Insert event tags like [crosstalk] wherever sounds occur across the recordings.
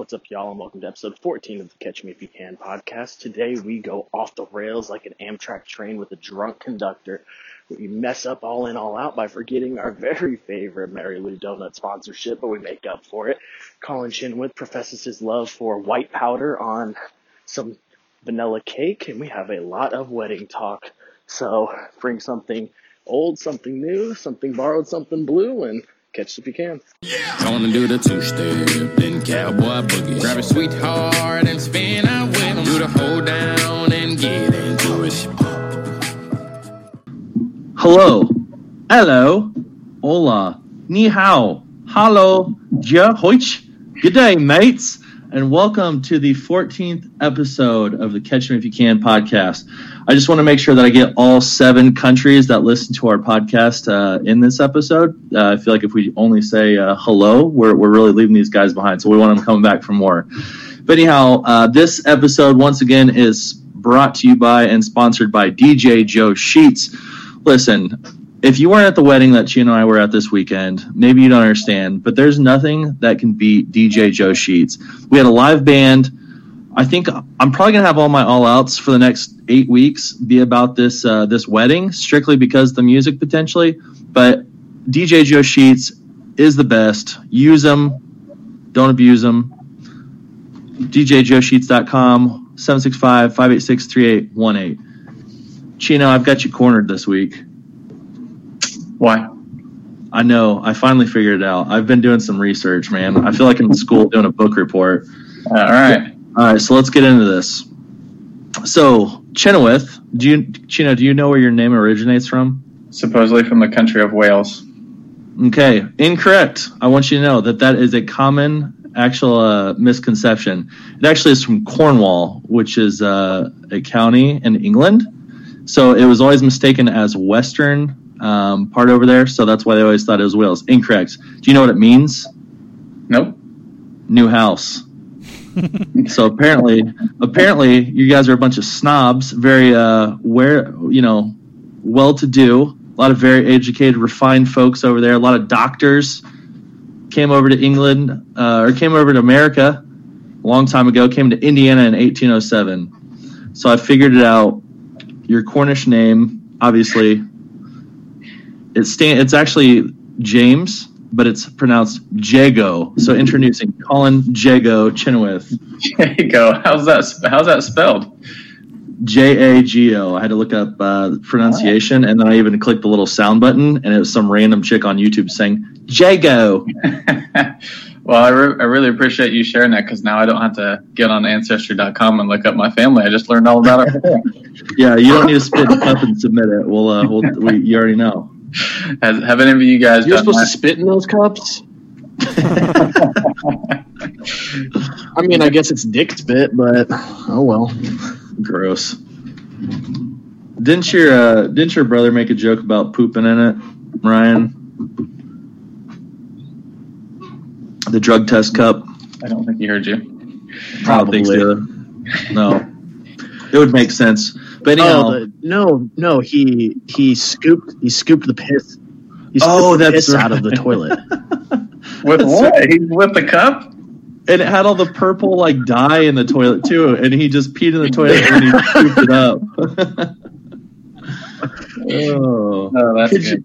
What's up, y'all, and welcome to episode 14 of the Catch Me If You Can podcast. Today we go off the rails like an Amtrak train with a drunk conductor. We mess up all in, all out by forgetting our very favorite Mary Lou Donut sponsorship, but we make up for it. Colin Chenoweth professes his love for white powder on some vanilla cake, and we have a lot of wedding talk. So bring something old, something new, something borrowed, something blue, and catch if you can. Gonna do the two step, then cowboy boogie. Grab a sweetheart and spin out with 'em. Do the hold down and get into it. Hello. Hello. Hola. Ni hao. Hello. Ja hoich. Good day, mates. And welcome to the 14th episode of the Catch Me If You Can podcast. I just want to make sure that I get all seven countries that listen to our podcast uh, in this episode. Uh, I feel like if we only say uh, hello, we're, we're really leaving these guys behind. So we want them coming back for more. But anyhow, uh, this episode, once again, is brought to you by and sponsored by DJ Joe Sheets. Listen, if you weren't at the wedding that Chino and I were at this weekend, maybe you don't understand, but there's nothing that can beat DJ Joe Sheets. We had a live band. I think I'm probably gonna have all my all outs for the next eight weeks be about this uh, this wedding, strictly because the music potentially. But DJ Joe Sheets is the best. Use them, don't abuse them. DJJoeSheets.com 765-586-3818. Chino, I've got you cornered this week. Why? I know. I finally figured it out. I've been doing some research, man. I feel like I'm in school doing a book report. All right. All right, so let's get into this. So, Chenoweth, do you Chino, do you know where your name originates from? Supposedly from the country of Wales. Okay, incorrect. I want you to know that that is a common actual uh, misconception. It actually is from Cornwall, which is uh, a county in England. So it was always mistaken as Western um, part over there. So that's why they always thought it was Wales. Incorrect. Do you know what it means? Nope. New house. So apparently, apparently, you guys are a bunch of snobs, very uh, where you know, well-to-do, a lot of very educated, refined folks over there. A lot of doctors came over to England uh, or came over to America a long time ago. Came to Indiana in 1807. So I figured it out. Your Cornish name, obviously, it's stand. It's actually James, but it's pronounced Jago. So introducing Colin Jago Chenoweth. There you go. How's that? How's that spelled? J A G O. I had to look up uh, pronunciation, and then I even clicked the little sound button, and it was some random chick on YouTube saying Jago. [laughs] well, I, re- I really appreciate you sharing that because now I don't have to get on Ancestry.com and look up my family. I just learned all about it. [laughs] Yeah, you don't need to spit in a cup and submit it. We'll, uh, we'll we, you already know. [laughs] Has, have any of you guys You're done supposed to spit in those cups? [laughs] I mean, I guess it's dick spit, but oh well. Gross. Didn't your uh, didn't your brother make a joke about pooping in it, Ryan? The drug test cup. I don't think he heard you. I don't so. No, it would make sense. But anyhow, Oh, the, no, no. He he scooped he scooped the piss. He oh, scooped Oh, the that's piss right. out of the toilet. [laughs] With That's what? He with the cup? and it had all the purple like dye in the toilet too, and he just peed in the toilet and he scooped it up. oh. [laughs] [laughs] Oh, that's Could good. you,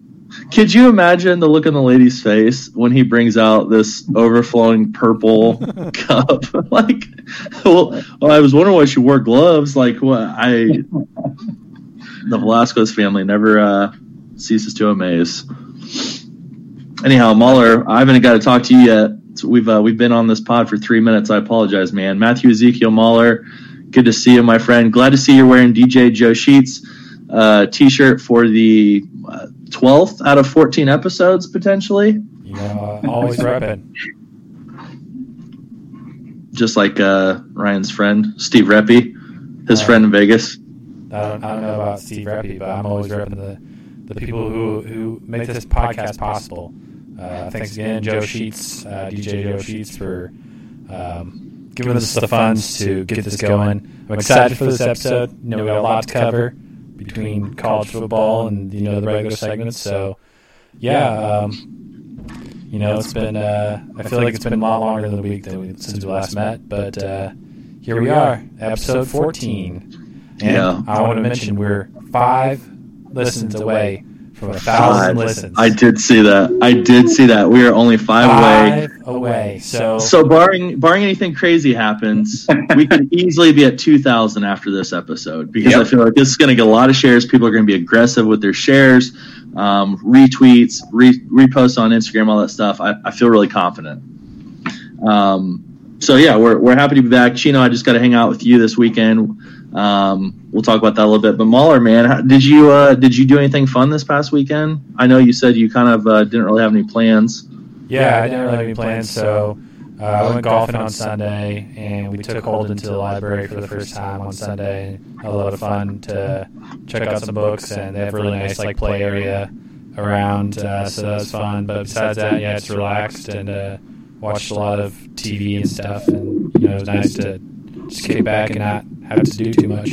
could you imagine the look on the lady's face when he brings out this overflowing purple [laughs] cup? [laughs] like, well, well, I was wondering why she wore gloves. Like, what? I the Velasquez family never uh, ceases to amaze. Anyhow, Mahler, I haven't got to talk to you yet. So we've uh, we've been on this pod for three minutes. I apologize, man. Matthew Ezekiel Mahler, good to see you, my friend. Glad to see you're wearing DJ Joe Sheets uh, t-shirt for the uh, twelfth out of fourteen episodes potentially. Yeah, know, uh, always repping. Just like uh, Ryan's friend Steve Reppy, his Uh, friend in Vegas. I don't, I don't know about Steve Reppy, but I'm always repping the, the people who, who make this podcast possible. Uh, thanks again, Joe Sheets, uh, DJ Joe Sheets, for um, giving us the funds to get this going. I'm excited for this episode. You know, we got a lot to cover between college football and you know the regular segments. So, yeah, um, You know, it's been. Uh, I feel like it's been a lot longer than the week that we, since we last met, but uh, here we are, episode 14. And Yeah. I want to mention we're five listens away from a thousand listens. I did see that. I did see that. We are only five away. five away. So, So barring barring anything crazy happens, we could [laughs] easily be at two thousand after this episode because I feel like this is going to get a lot of shares. People are going to be aggressive with their shares, um, retweets, re- reposts on Instagram, all that stuff. I, I feel really confident. Um, so yeah, we're we're happy to be back. Chino, I just got to hang out with you this weekend. Um, we'll talk about that a little bit. But Mahler, man, did you uh, did you do anything fun this past weekend? I know you said you kind of uh, didn't really have any plans. yeah, I didn't really have any plans. So, uh, I went golfing on Sunday, and we took Holden to the library for the first time on Sunday. Had a lot of fun to check out some books, and they have a really nice like play area around. Uh, so that was fun. But besides that, yeah, it's relaxed and uh, watched a lot of TV and stuff. And you know, it was nice to just kick back and not have to do too much.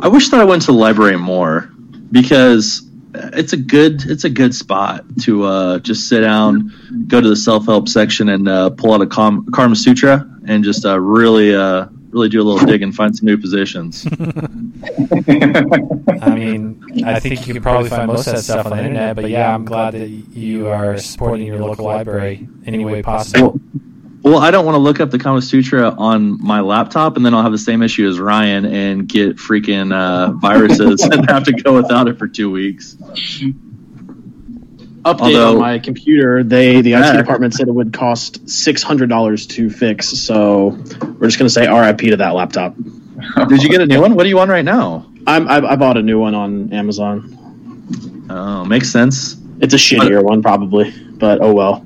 I wish that I went to the library more because it's a good it's a good spot to uh, just sit down, go to the self help section, and uh, pull out a Kam- Karma Sutra and just uh, really uh, really do a little dig and find some new positions. [laughs] [laughs] I mean, I think you can probably find most of that stuff on the internet. But yeah, I'm glad that you are supporting your local library any way possible. Well, I don't want to look up the Kama Sutra on my laptop, and then I'll have the same issue as Ryan and get freaking uh, viruses [laughs] and have to go without it for two weeks. Update Although- on my computer, they the. IT department said it would cost six hundred dollars to fix. So we're just gonna say RIP to that laptop. Did you get a new one? What are you on right now? I'm, I, I bought a new one on Amazon. Oh, makes sense. It's a shittier one probably, but oh well.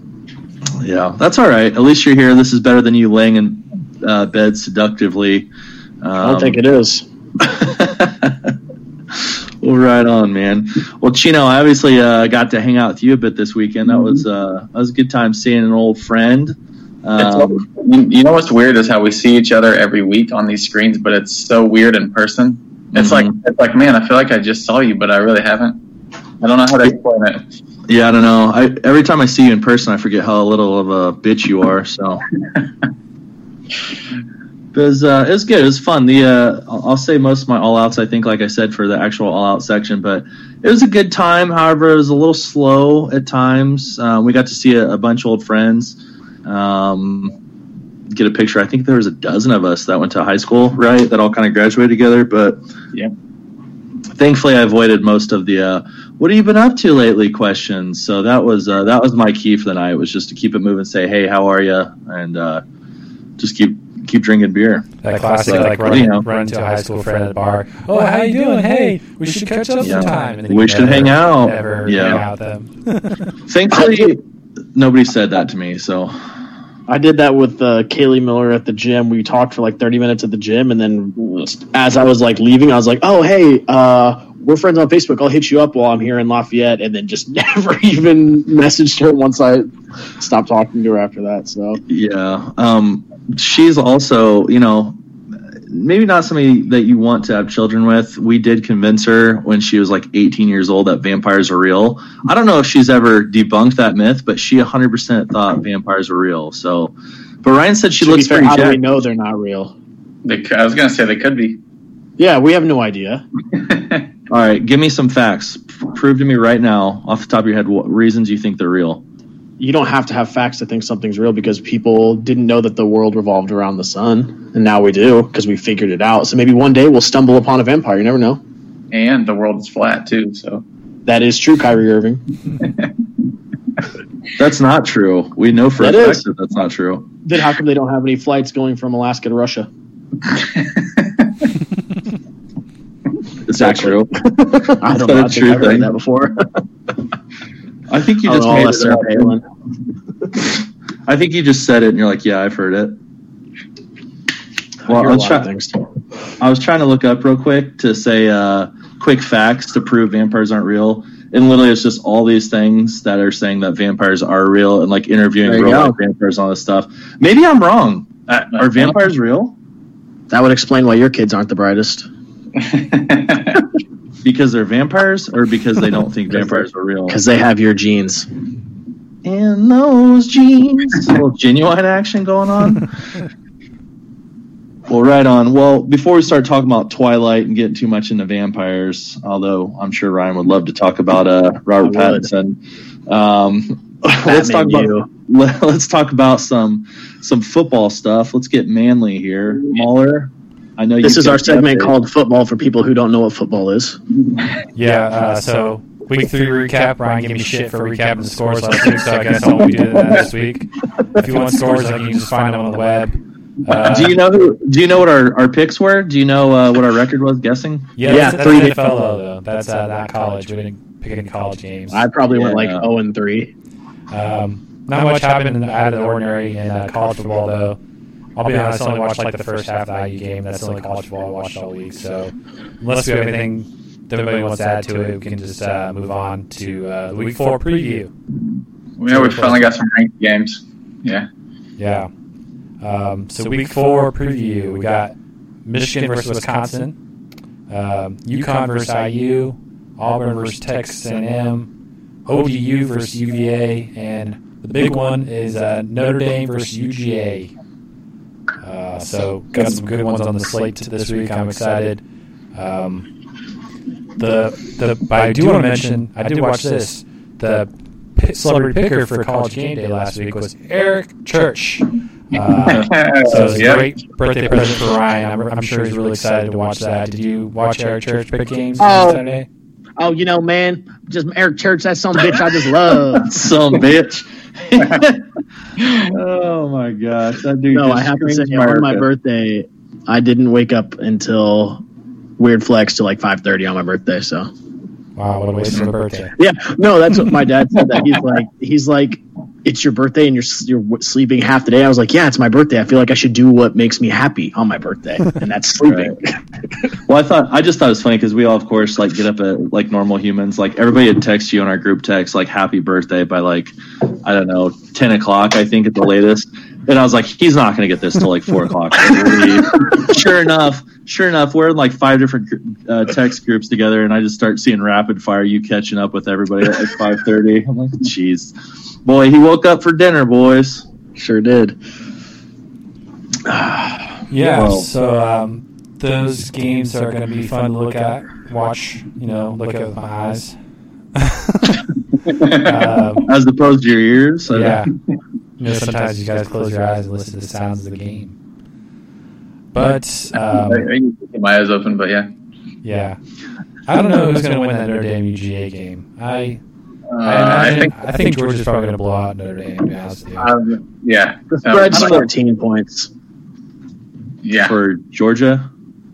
Yeah, that's all right. At least you're here. This is better than you laying in uh, bed seductively. Um, I don't think it is. [laughs] well, right on, man. Well, Chino, I obviously uh, got to hang out with you a bit this weekend. That was uh, that was a good time seeing an old friend. Um, you, you know what's weird is how we see each other every week on these screens, but it's so weird in person. It's Mhm. like it's like man, I feel like I just saw you, but I really haven't. I don't know how to explain it. yeah, I don't know. I, every time I see you in person, I forget how little of a bitch you are. So. [laughs] It was, uh, it was good. It was fun. The uh, I'll I'll say most of my all outs. I think, like I said, for the actual all out section, but it was a good time. However, it was a little slow at times. Uh, we got to see a, a bunch of old friends. Um, get a picture. I think there was a dozen of us that went to high school, right? That all kind of graduated together. But Yeah. thankfully, I avoided most of the uh, "What have you been up to lately?" questions. So that was uh, that was my key for the night. Was just to keep it moving. Say, "Hey, how are you?" and uh, just keep keep drinking beer. That classic, So, like you run, know. run into a high school friend at a bar. Oh, how you doing? Hey, we should catch up Yeah. sometime. And We should never, hang out. Never Yeah. hang out with them. [laughs] Thankfully, nobody said that to me. So I did that with uh, Kaylee Miller at the gym. We talked for like 30 minutes at the gym, and then as I was like leaving, I was like, "Oh, hey, uh, we're friends on Facebook. I'll hit you up while I'm here in Lafayette." And then just [laughs] never even messaged her once I stopped talking to her after that. So yeah, um, she's also you know maybe not somebody that you want to have children with. We did convince her when she was like 18 years old that vampires are real. I don't know if she's ever debunked that myth, but she 100% thought vampires were real. So, but Ryan said she to looks fair, pretty how do we know they're not real? They, c- I was gonna say they could be. Yeah, we have no idea. [laughs] All right, give me some facts. Prove to me right now, off the top of your head, what reasons you think they're real. You don't have to have facts to think something's real because people didn't know that the world revolved around the sun, and now we do because we figured it out. So maybe one day we'll stumble upon a vampire. You never know. and the world is flat too. So That is true, Kyrie Irving. [laughs] That's not true. We know for That a fact that that's not true. Then how come they don't have any flights going from Alaska to Russia? [laughs] Is that true? [laughs] I don't know. a I think true I've heard that before. [laughs] I think you just made it Sarah up. Palin. [laughs] I think you just said it, and you're like, "Yeah, I've heard it." I Well, hear a I'll try- things. I was trying to look up real quick to say uh, quick facts to prove vampires aren't real, and literally it's just all these things that are saying that vampires are real, and like interviewing real life vampires and all this stuff. Maybe I'm wrong. Uh, are vampires real? That would explain why your kids aren't the brightest. [laughs] Because they're vampires, or because they don't think [laughs] vampires are real? Because they have your genes. And those genes. A little genuine action going on. [laughs] well, right on. Well, before we start talking about Twilight and getting too much into vampires, although I'm sure Ryan would love to talk about uh, Robert Pattinson. Um, let's talk about you. let, us talk about some some football stuff. Let's get manly here, Mahler. I know This is our segment a- called football for people who don't know what football is. Yeah, uh, so week three recap. Ryan gave me shit for recapping the scores last week, so I guess I won't be doing that this week. If you want scores, I can just find them on the web. Uh, Do you know who? Do you know what our, our picks were? Do you know uh, what our record was? Guessing. yeah, Yeah, that's, that's three- NFL though. That's uh, not college. We didn't pick any college games. I probably went like Yeah. 0 and 3. Um, not much happened out of the ordinary in uh, college football, though. I'll be honest, I only watched like the first half of the IU game. That's the only college football I watched all week. So, unless we have anything that anybody wants to add to it, we can just uh, move on to uh, the week four preview. Yeah, we finally got some ranked games. Yeah. Yeah. Um, so week four preview, we got Michigan versus Wisconsin, um, UConn versus IU, Auburn versus Texas A&M, ODU versus UVA, and the big one is uh, Notre Dame versus UGA. Uh, so got some good ones on the slate this week. I'm excited. Um, the the but I do want to mention I did watch this. The celebrity picker for College Game Day last week was Eric Church. Uh, [laughs] so it's a Yep. great birthday present for Ryan. I'm, I'm sure he's really excited to watch that. Did you watch Eric Church pick games Oh. Saturday? Oh, you know, man, just Eric Church, that some bitch I just love. [laughs] Some bitch. [laughs] oh my gosh, that dude. no, I have to say, on my birthday, I didn't wake up until weird flex to like 5.30 on my birthday, so. Wow, what a waste of a birthday. Yeah, no, that's what my dad said. That he's like, he's like, it's your birthday and you're you're sleeping half the day. I was like, yeah, it's my birthday. I feel like I should do what makes me happy on my birthday, and that's [laughs] sleeping. Well, I thought I just thought it was funny because we all, of course, like get up at like normal humans. Like everybody would text you on our group text like "Happy Birthday" by like I don't know ten o'clock, I think at the latest. And I was like, he's not going to get this till like four o'clock. [laughs] [laughs] sure enough, sure enough, we're in like five different uh, text groups together, and I just start seeing rapid fire. You catching up with everybody at like five thirty. I'm like, jeez, boy, he woke up for dinner, boys. Sure did. Yeah, Well- so um, those games are going to be fun to look at, watch, you know, look at with my eyes. [laughs] um, As opposed to your ears. yeah. You know, sometimes you guys close your eyes and listen to the sounds of the game. But, um, I can keep my eyes open, but yeah. yeah. I don't [laughs] know who's going to win that Notre Dame UGA game. I, Uh, I, I think. I think Georgia's probably going to blow out Notre Dame, to be honest with you. Um, yeah. The Um, spread's I don't 14 points. Yeah. For Georgia, I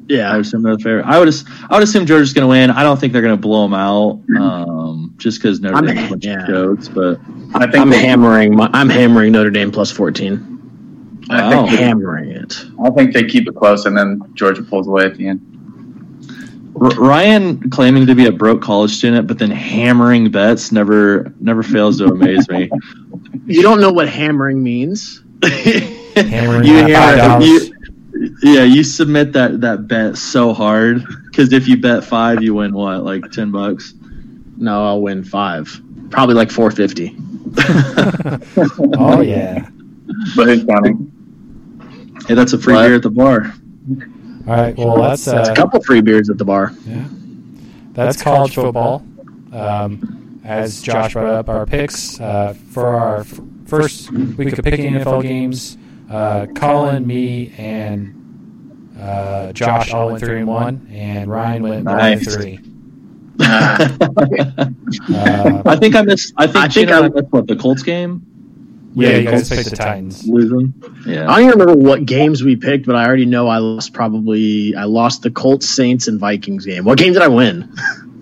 Yeah, would assume they're the favorite. I would, as- I would assume Georgia's going to win. I don't think they're going to blow them out, um, just because Notre I'm- Dame's a bunch yeah. of jokes. But I think I'm they, hammering. My, I'm hammering Notre Dame plus 14. I Wow. think, Hammering it. I think they keep it close, and then Georgia pulls away at the end. R- Ryan claiming to be a broke college student, but then hammering bets never never fails to amaze me. [laughs] You don't know what hammering means. Hammering [laughs] you, hammer- you- yeah, you submit that that bet so hard because if you bet five, you win what, like ten bucks. No, I'll win five. Probably like 450. [laughs] oh, yeah. But who's counting? Hey, that's a free What? beer at the bar. All right, well, that's. That's Uh, a couple free beers at the bar. Yeah, that's college football. Um, as Josh brought up, our picks uh, for our f- first week of picking NFL games. Uh, Colin, me, and uh, Josh all went three and one, and Ryan went one and three. [laughs] I Uh, think think I missed. I think, I think I- I missed what the Colts game yeah, you guys Colts picked the Titans. losing. Yeah, I don't even remember what games we picked, but I already know I lost probably. I lost the Colts, Saints, and Vikings game. What game did I win?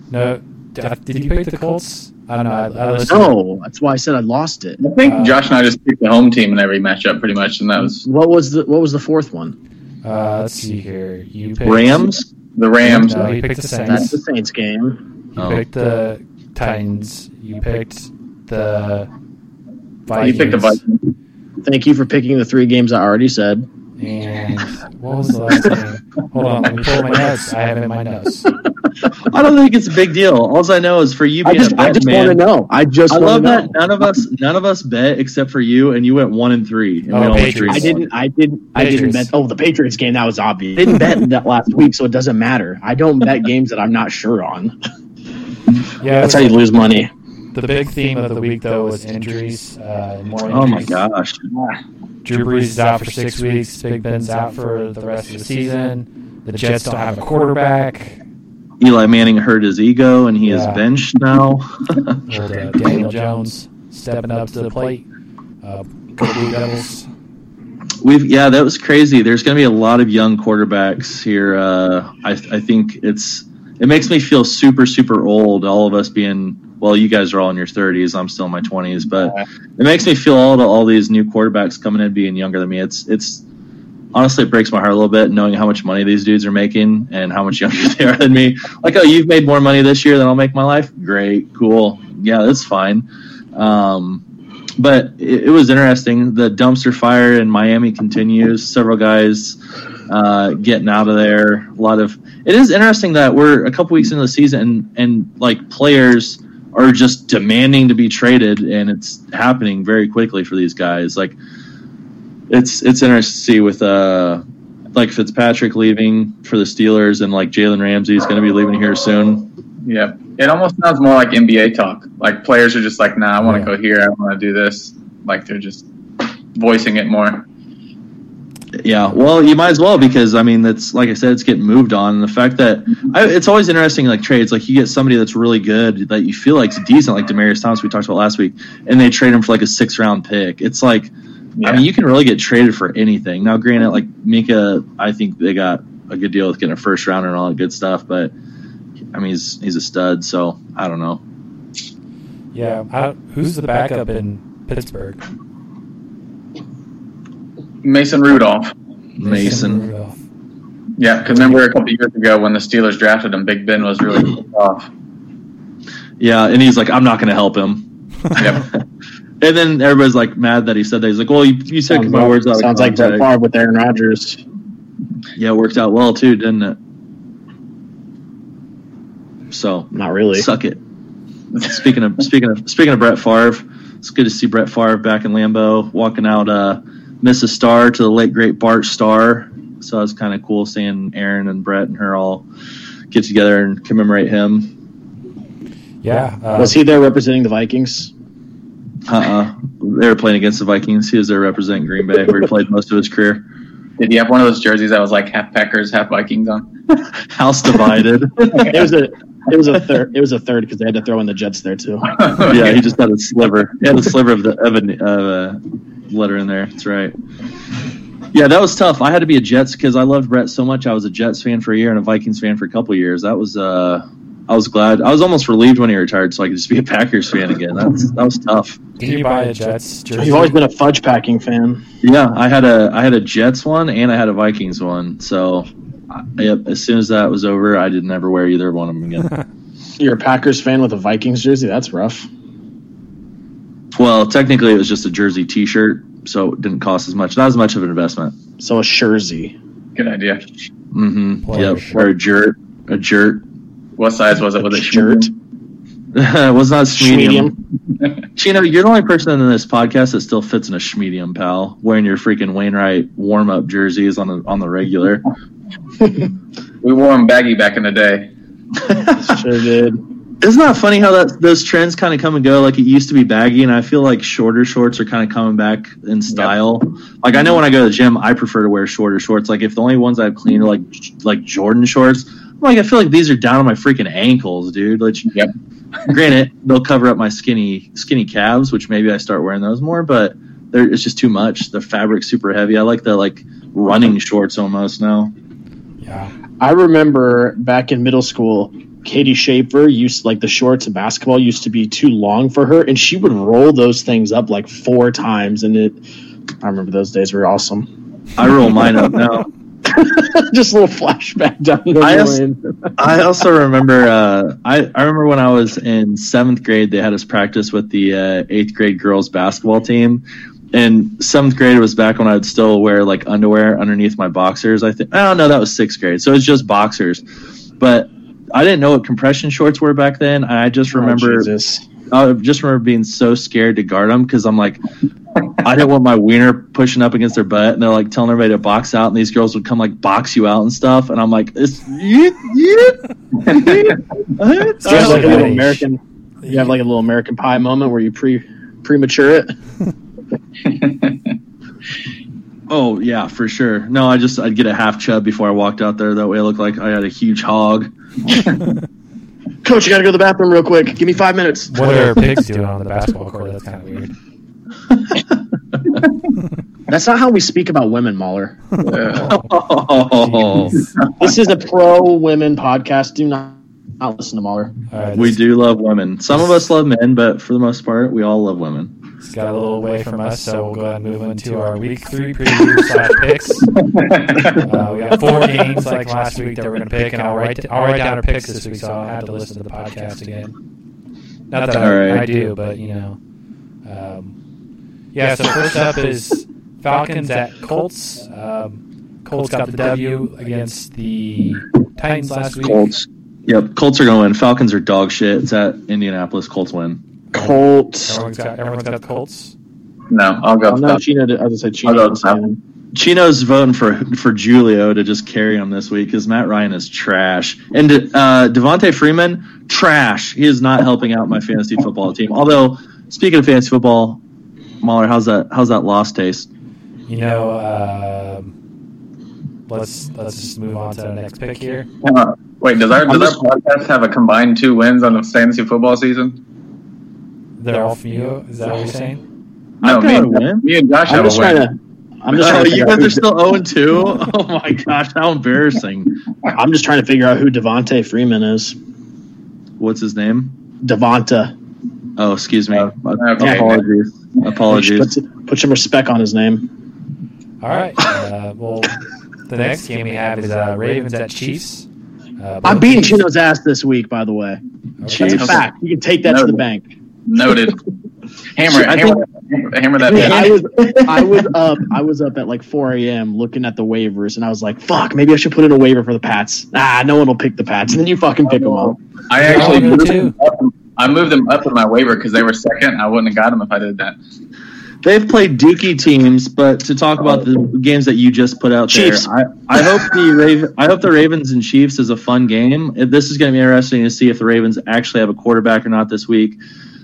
No, did, did you pick the Colts? I don't know. I, I listened- No, that's why I said I lost it. I think Uh, Josh and I just picked the home team in every matchup, pretty much, and that was What was the What was the fourth one? Uh, let's see here. You picked Rams. The Rams. No, you picked the That's Saints. the Saints game. You Oh. picked the Titans. You picked the oh, You picked the Vikings. Thank you for picking the three games I already said. And what was the last game? Hold on, let me pull my notes. I have it in my notes. I don't think it's a big deal. All I know is for you I just, a I bet just want to know. I just I love that none of us none of us bet except for you, and you went one and three. And Oh, we all went Patriots. I didn't. I didn't. I didn't bet. Oh, the Patriots game. That was obvious. I didn't bet that last week, so it doesn't matter. I don't bet games that I'm not sure on. [laughs] Yeah, That's how you lose money. the big theme of the week though was injuries. Uh, and more Oh my gosh! Drew Brees is out for six weeks. Big Ben's out for the rest of the season. The Jets don't have a quarterback. Eli Manning hurt his ego, and he is Yeah. benched now. [laughs] Old, uh, Daniel Jones stepping up to the plate. Uh, go Blue Devils. We've yeah, that was crazy. There's going to be a lot of young quarterbacks here. Uh, I I think it's it makes me feel super super old. All of us being well, you guys are all in your 30s. I'm still in my 20s, but it makes me feel old. All these new quarterbacks coming in being younger than me. It's it's honestly it breaks my heart a little bit knowing how much money these dudes are making and how much younger [laughs] they are than me. Like, oh, you've made more money this year than I'll make my life. Great, cool, yeah, that's fine. Um, but it, it was interesting. The dumpster fire in Miami continues. Several guys uh, getting out of there. A lot of it is interesting that we're a couple weeks into the season and, and like players are just demanding to be traded, and it's happening very quickly for these guys. Like it's it's interesting to see with uh like Fitzpatrick leaving for the Steelers and like Jalen Ramsey is going to be leaving here soon. Yeah, it almost sounds more like NBA talk. Like players are just like, "Nah, I want to Yeah. go here. I want to do this." Like they're just voicing it more. Yeah, well, you might as well because I mean, that's like I said, it's getting moved on. And the fact that I, it's always interesting, like trades, like you get somebody that's really good that you feel like's decent, like Demaryius Thomas we talked about last week, and they trade him for like a six round pick. It's like, Yeah. I mean, you can really get traded for anything. Now, granted, like Minkah, I think they got a good deal with getting a first rounder and all that good stuff, but I mean, he's he's a stud, so I don't know. Yeah, I, who's the backup in Pittsburgh? Mason Rudolph. Mason. Rudolph. Yeah, because remember a couple years ago when the Steelers drafted him, Big Ben was really pissed off. Yeah, and he's like, I'm not going to help him. Yep. [laughs] and then everybody's like mad that he said that. He's like, well, you, you said Sounds, my words out of sounds like Brett. Favre with Aaron Rodgers. Yeah, it worked out well too, didn't it? So Not really. suck it. speaking of speaking of speaking of Brett Favre, it's good to see Brett Favre back in Lambeau, walking out uh, Mrs. Starr to the late great Bart Starr. So it's kind of cool seeing Aaron and Brett and her all get together and commemorate him. Yeah, uh, Was he there representing the Vikings? Uh-uh. They were playing against the Vikings. He was there representing Green Bay, where he played most of his career. Did he have one of those jerseys that was like half Packers, half Vikings on? [laughs] House divided. It was a it was a third it was a third because they had to throw in the Jets there too. [laughs] yeah, he just had a sliver. He had a sliver of the of a uh, letter in there. That's right. Yeah, that was tough. I had to be a Jets because I loved Brett so much. I was a Jets fan for a year and a Vikings fan for a couple of years. That was uh, I was glad. I was almost relieved when he retired, so I could just be a Packers fan again. That's that was tough. did you buy a Jets jersey? You've always been a fudge packing fan. Yeah, I had a I had a Jets one and I had a Vikings one. So, I, yep. As soon as that was over, I did never wear either one of them again. [laughs] You're a Packers fan with a Vikings jersey. That's rough. well, technically, it was just a jersey T-shirt, so it didn't cost as much. Not as much of an investment. So a Jersey. Good idea. Mm-hmm. Player Yep. Or a jerk. A jert. What size was it? Was it Shirt. [laughs] it was not medium. Medium. [laughs] Chino, you're the only person in this podcast that still fits in a schmedium, pal. Wearing your freaking Wainwright warm up jerseys on the on the regular. We wore them baggy back in the day. [laughs] Sure did. Isn't that funny how that those trends kind of come and go? Like it used to be baggy, and I feel like shorter shorts are kind of coming back in style. Like I know when I go to the gym, I prefer to wear shorter shorts. Like if the only ones I've cleaned are like like Jordan shorts, I'm like I feel like these are down on my freaking ankles, dude. Like, Yep. granted, they'll cover up my skinny skinny calves, which maybe I start wearing those more, but they're, it's just too much. The fabric's super heavy. I like the like running shorts almost now. Yeah, I remember back in middle school, Katie Schaefer used like the shorts in basketball used to be too long for her, and she would roll those things up like four times, and it. I remember those days were awesome. I roll mine up now. [laughs] Just a little flashback down the I also- lane. I also remember. Uh, I I remember when I was in seventh grade, they had us practice with the uh, eighth grade girls basketball team. And seventh grade was back when I would still wear like underwear underneath my boxers. I think. Oh no, that was sixth grade, so it's just boxers. But I didn't know what compression shorts were back then. I just Oh, remember Jesus. I just remember being so scared to guard them because I'm like, I didn't want my wiener pushing up against their butt, and they're like telling everybody to box out, and these girls would come like box you out and stuff, and I'm like, it's, yeah, yeah, Do you have like a little. American? You have like a little American Pie moment where you pre premature it. [laughs] Oh yeah, for sure. No, I just I'd get a half chub before I walked out there. That way, I looked like I had a huge hog. [laughs] Coach, you got to go to the bathroom real quick. Give me five minutes. What are pigs doing on the basketball court? That's kind of weird. [laughs] That's not how we speak about women, Mahler. Yeah. [laughs] Oh, This is a pro women podcast. Do not, not listen to Mahler. All right, we do love women. Some of us love men, but for the most part, we all love women. It's got a little away from us, so we'll go ahead and move into our week three preview slash [laughs] picks. Uh, we got four [laughs] games like last week that we're going to pick, and I'll write I'll write down our picks this week, so I'll have to listen to the podcast again. Not that I, right. I do, but you know, um, yeah. So first up is Falcons at Colts. Um, Colts got the W against the Titans last week. Colts. Yep, Colts are going to win. Falcons are dog shit. It's at Indianapolis. Colts win. Colts. Everyone's got everyone's got the Colts. no, I'll go. Oh, no, Chino. Did, I was gonna I'll Chino. go with Falcons. Chino's voting for for Julio to just carry him this week because Matt Ryan is trash, and uh, Devontae Freeman trash. He is not helping out my fantasy football team. Although, speaking of fantasy football, Mahler, how's that? How's that loss taste? You know, um, let's let's just move on to the next pick here. Uh, wait, does our I'm does just- our podcast have a combined two wins on the fantasy football season? They're all from you. Is that what you're saying? No, I've me got a and, win. me and Josh I'm have just a trying win. to. I'm just Oh, trying to. you guys are still 0 2? [laughs] Oh my gosh, how embarrassing. I'm just trying to figure out who Devonte Freeman is. What's his name? Devonta. Oh, excuse me. okay. Apologies. Apologies. Put, put some respect on his name. All right. Uh, well, [laughs] the next game we have is uh, Ravens at Chiefs. Uh, I'm beating teams- Chino's ass this week, by the way. Okay. That's a fact. You can take that to the bank. Noted. Hammer, I hammer, hammer that Yeah, I was I was up I was up at like 4 a.m. looking at the waivers, and I was like, "Fuck, maybe I should put in a waiver for the Pats." Ah, no one will pick the Pats, and then you fucking pick them up. I actually I'll moved them up, I moved them up in my waiver because they were second. I wouldn't have got them if I did that. They've played dookie teams, but to talk about the games that you just put out Chiefs. there, I, I hope the Raven, I hope the Ravens and Chiefs is a fun game. This is going to be interesting to see if the Ravens actually have a quarterback or not this week.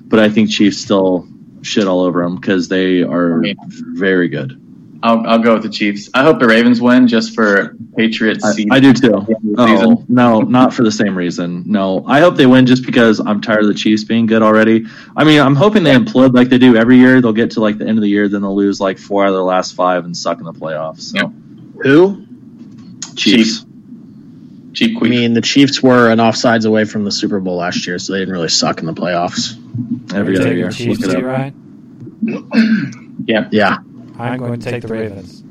But I think Chiefs still shit all over them because they are very good. I'll, I'll go with the Chiefs. I hope the Ravens win just for Patriots. I. I do too. Oh no, not for the same reason. No, I hope they win just because I'm tired of the Chiefs being good already. I mean, I'm hoping they implode like they do every year. They'll get to like the end of the year, then they'll lose like four out of their last five and suck in the playoffs. So Yeah. Who? Chiefs. Cheap I mean, the Chiefs were an offsides away from the Super Bowl last year, so they didn't really suck in the playoffs. every other year. the Chiefs Look it too, up. Ryan? Yeah, I'm going to take the Ravens.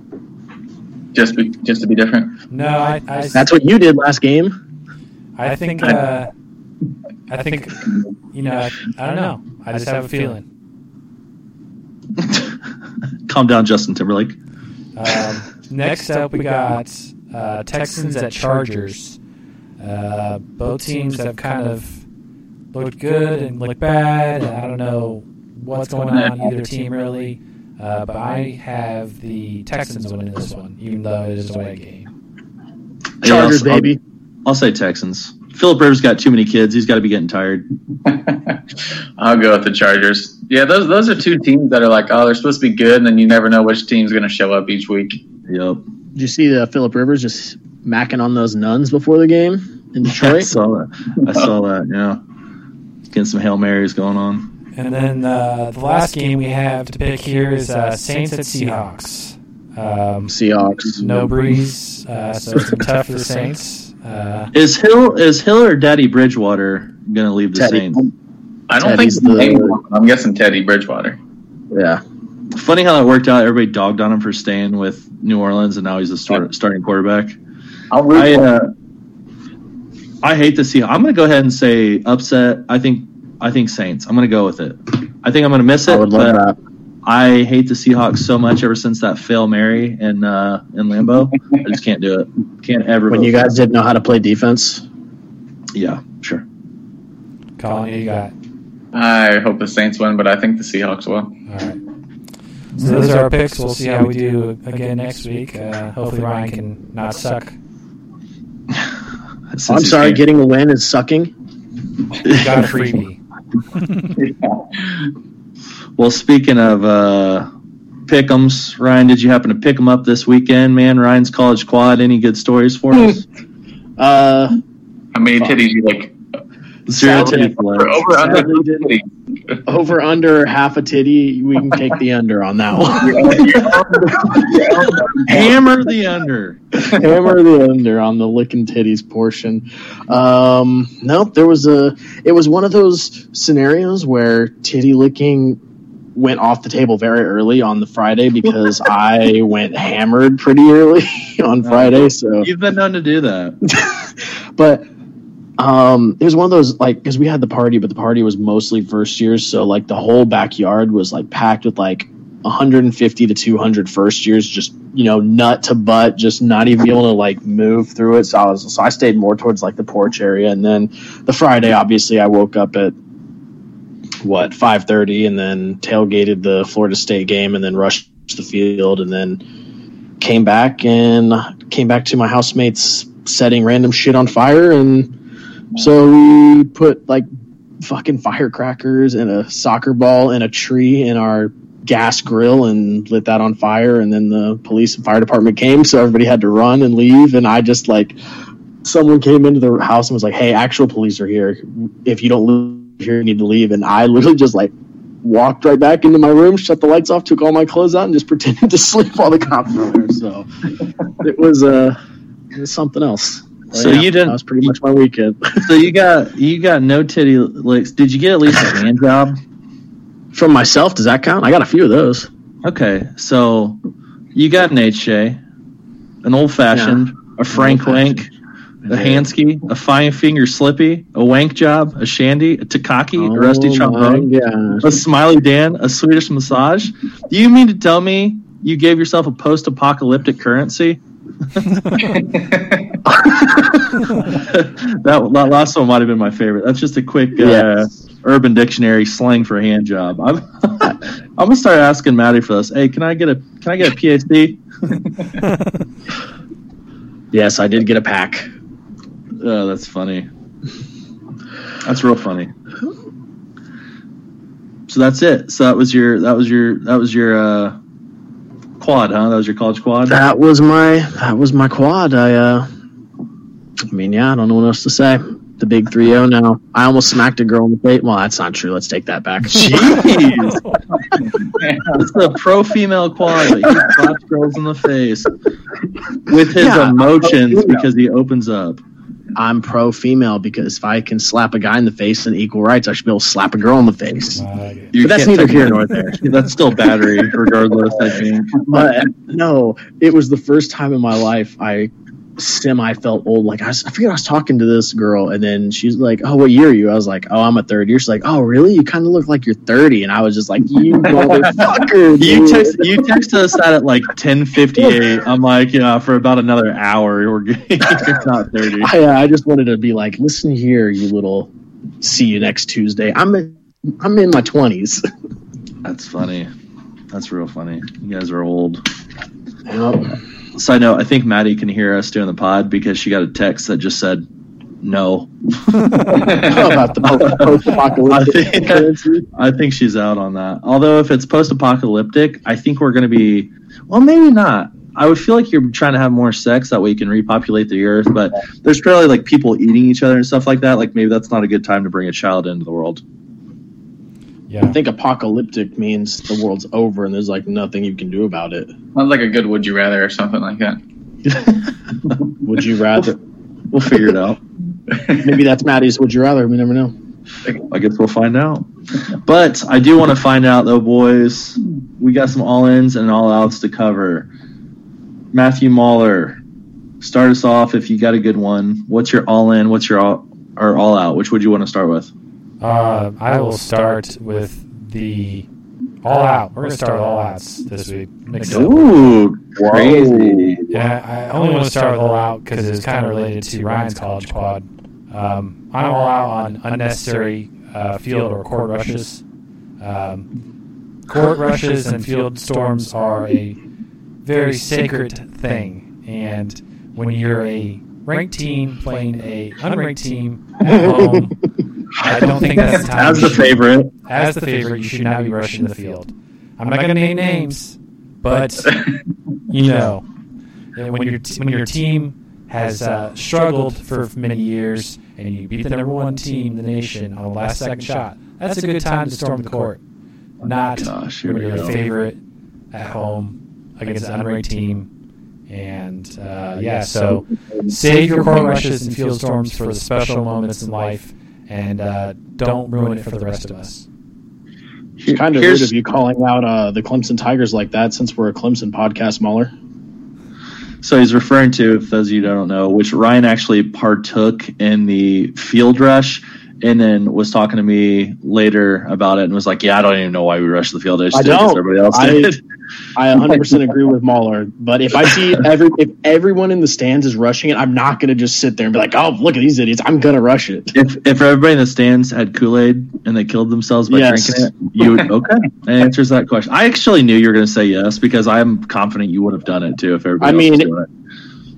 just be, just to be different. No, I, I, that's what you did last game. I think. Uh, I think. You know, I, I don't know. I just have a feeling. [laughs] Calm down, Justin Timberlake. Um, next up, we got uh, Texans at Chargers. Uh, both teams have kind of looked good and looked bad. I don't know what's going on either team really, uh, but I have the Texans winning this one, even though it is a away game. Chargers, Yeah, I'll- baby. I'll say Texans. Philip Rivers got too many kids. He's got to be getting tired. [laughs] I'll go with the Chargers. Yeah, those those are two teams that are like, oh, they're supposed to be good, and then you never know which team's going to show up each week. Yep. Did you see uh, Philip Rivers just macking on those nuns before the game in [laughs] Detroit. I saw that. I saw [laughs] that. Yeah. Getting some hail marys going on. And then uh, the last game we have to pick here is uh, Saints at Seahawks. Um, Seahawks. no Brees, uh, so it's tough for the Saints. Uh, Is Hill is Hill or Daddy Bridgewater gonna leave the Teddy. Saints? I don't Teddy's think the- the, I'm guessing Teddy Bridgewater. Yeah. Funny how that worked out. Everybody dogged on him for staying with New Orleans, and now he's the start, starting quarterback. I'll root I for uh, I hate to see. I'm gonna go ahead and say upset. I think I think Saints. I'm gonna go with it. I think I'm gonna miss it. I would love but that. I hate the Seahawks so much ever since that fail Mary in uh, in Lambeau. I just can't do it. Can't ever. When you guys didn't know how to play defense. Yeah, sure. Colin, you got. I hope the Saints win, but I think the Seahawks will. All right. So those are our picks. We'll see how we do again next week. Uh, hopefully Ryan can not suck. Since I'm sorry, here. getting a win is sucking. You got a freebie. Well, speaking of uh, pick'ems, Ryan, did you happen to pick them up this weekend, man? Ryan's college quad. Any good stories for us? [laughs] Uh, How many titties you like? Zero Sadly- titty flags. Over, over under Sadly titties. Over under half a titty, we can take the under on that one. [laughs] Hammer the under. Hammer the under on the licking titties portion. Um, nope, there was a. It was one of those scenarios where titty licking went off the table very early on the Friday because [laughs] I went hammered pretty early [laughs] on Friday. So You've been known to do that. but um it was one of those like because we had the party but the party was mostly first years. So like the whole backyard was like packed with like 150 to 200 first years just you know nut to butt just not even able to like move through it. So i was so i stayed more towards like the porch area. And then the friday obviously i woke up at what 5.30 and then tailgated the florida state game and then rushed the field and then came back and came back to my housemates setting random shit on fire and so we put like fucking firecrackers and a soccer ball and a tree in our gas grill and lit that on fire. And then the police and fire department came so everybody had to run and leave. And I just like someone came into the house and was like hey actual police are here. If you don't live here you need to leave. And I literally just like walked right back into my room shut the lights off took all my clothes out and just [laughs] pretended to sleep while the cops were there. So it was uh it was something else So Yeah, you didn't- that was pretty much my weekend [laughs] So you got you got no titty licks. Did you get at least a hand job? From myself, does that count? I got a few of those. Okay, so you got an HJ, an old fashioned, a Frank Wank, a Hansky, a fine finger slippy, a wank job, a shandy, a Takaki, a rusty oh trombone, a smiley Dan, a Swedish massage. Do you mean to tell me you gave yourself a post apocalyptic currency? [laughs] that, that last one might have been my favorite. That's just a quick uh, Yes. Urban Dictionary slang for a hand job. I'm, [laughs] I'm gonna start asking Maddie for this. Hey, can I get a can I get a PhD? [laughs] Yes, I did get a pack. Oh, that's funny. That's real funny. So that's it. So that was your that was your that was your uh, quad, huh? That was your college quad. That was my that was my quad. I uh I mean, yeah, I don't know what else to say. The big 3-0 now. I almost smacked a girl in the face. Well, that's not true. Let's take that back. [laughs] Jeez, it's the pro female quad. He slaps girls in the face with his Yeah, emotions because he opens up. I'm pro female because if I can slap a guy in the face in equal rights, I should be able to slap a girl in the face. I like it. You But that's neither here nor there. [laughs] That's still battery, regardless. I think. But no, it was the first time in my life I semi felt old. Like I, was, I forget I was talking to this girl, and then she's like, "Oh, what year are you?" I was like, "Oh, I'm a third year." She's like, "Oh, really? You kind of look like you're 30." And I was just like, "You [laughs] motherfucker!" You text you texted us that at like ten fifty eight. I'm like, yeah, for about another hour, we're [laughs] not thirty. I, uh, I just wanted to be like, "Listen here, you little. See you next Tuesday." I'm in, I'm in my 20s. That's funny. That's real funny. You guys are old. Yep. Side note, I think Maddie can hear us doing the pod because she got a text that just said no. [laughs] [laughs] About the post I apocalyptic think- I think she's out on that. Although if it's post apocalyptic, I think we're gonna be well maybe not. I would feel like you're trying to have more sex that way you can repopulate the earth, but there's probably like people eating each other and stuff like that. Like maybe that's not a good time to bring a child into the world. Yeah. I think apocalyptic means the world's over and there's like nothing you can do about it. Sounds like a good would you rather or something like that. [laughs] Would you rather? We'll figure it out. Maybe that's Maddie's. Would you rather? We never know. I guess we'll find out. But I do want to find out though, boys. We got some all ins and all outs to cover. Matthew Mahler, start us off if you got a good one. What's your all in? What's your all or all out? Which would you want to start with? Uh, I will start with the all out. We're gonna start with all outs this week. Mix it up. Ooh, crazy. Yeah, I only want to start with all out because it's kind of related to Ryan's college quad. Um, I'm all out on unnecessary uh, field or court rushes. Um, court rushes and field storms are a very sacred thing, and when you're a ranked team playing a unranked team at home, [laughs] I don't think that's the time. As the favorite, as the favorite, you should not be rushing the field. I'm not going to name names, but [laughs] you know, when your t- when your team has uh, struggled for many years and you beat the number one team in the nation on the last second shot, that's a good time to storm the court. Not Gosh, when you're the favorite at home against an unranked team. And uh, yeah, so save your court rushes and field storms for the special moments in life, and uh, don't ruin it for the rest of us. It's kind of Here's- rude of you calling out uh, the Clemson Tigers like that since we're a Clemson podcast, Muller. So he's referring to, for those of you don't know, which Ryan actually partook in the field rush and then was talking to me later about it and was like, Yeah, I don't even know why we rushed the field. I just I did don't. everybody else I- [laughs] did. I [laughs] 100% agree with Mahler, but if I see [laughs] every if everyone in the stands is rushing it, I'm not going to just sit there and be like, "Oh, look at these idiots." I'm going to rush it. If if everybody in the stands had Kool Aid and they killed themselves by Yes. drinking it, you would okay. That answers that question. I actually knew you were going to say yes because I'm confident you would have done it too if everybody. I mean.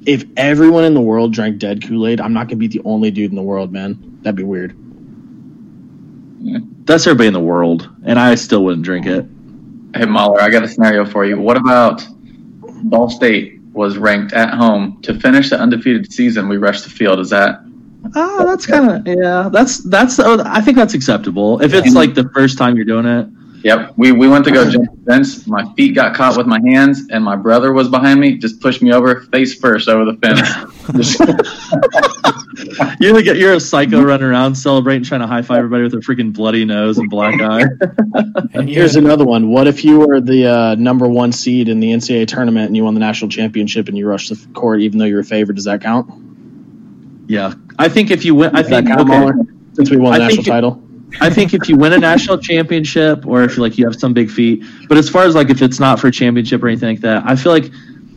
If everyone in the world drank dead Kool-Aid, I'm not going to be the only dude in the world, man. That'd be weird. that's everybody in the world, and I still wouldn't drink it. Hey Mahler, I got a scenario for you. What about Ball State was ranked at home to finish the undefeated season? We rushed the field. Is that Ah, that's kind of yeah. That's that's. oh, I think that's acceptable if it's like the first time you're doing it. Yep. We, we went to go jump the fence. My feet got caught with my hands, and my brother was behind me. Just pushed me over face first over the fence. [laughs] You're like you're a psycho running around celebrating, trying to high five everybody with a freaking bloody nose and black [laughs] eye. And Here's another one. What if you were the uh, number one seed in the NCAA tournament and you won the national championship and you rushed the court even though you were favored? Does that count? yeah, I think if you win, I think okay, Since we won the I national think it- title. I think if you win a national championship, or if like you have some big feat, but as far as like if it's not for a championship or anything like that, I feel like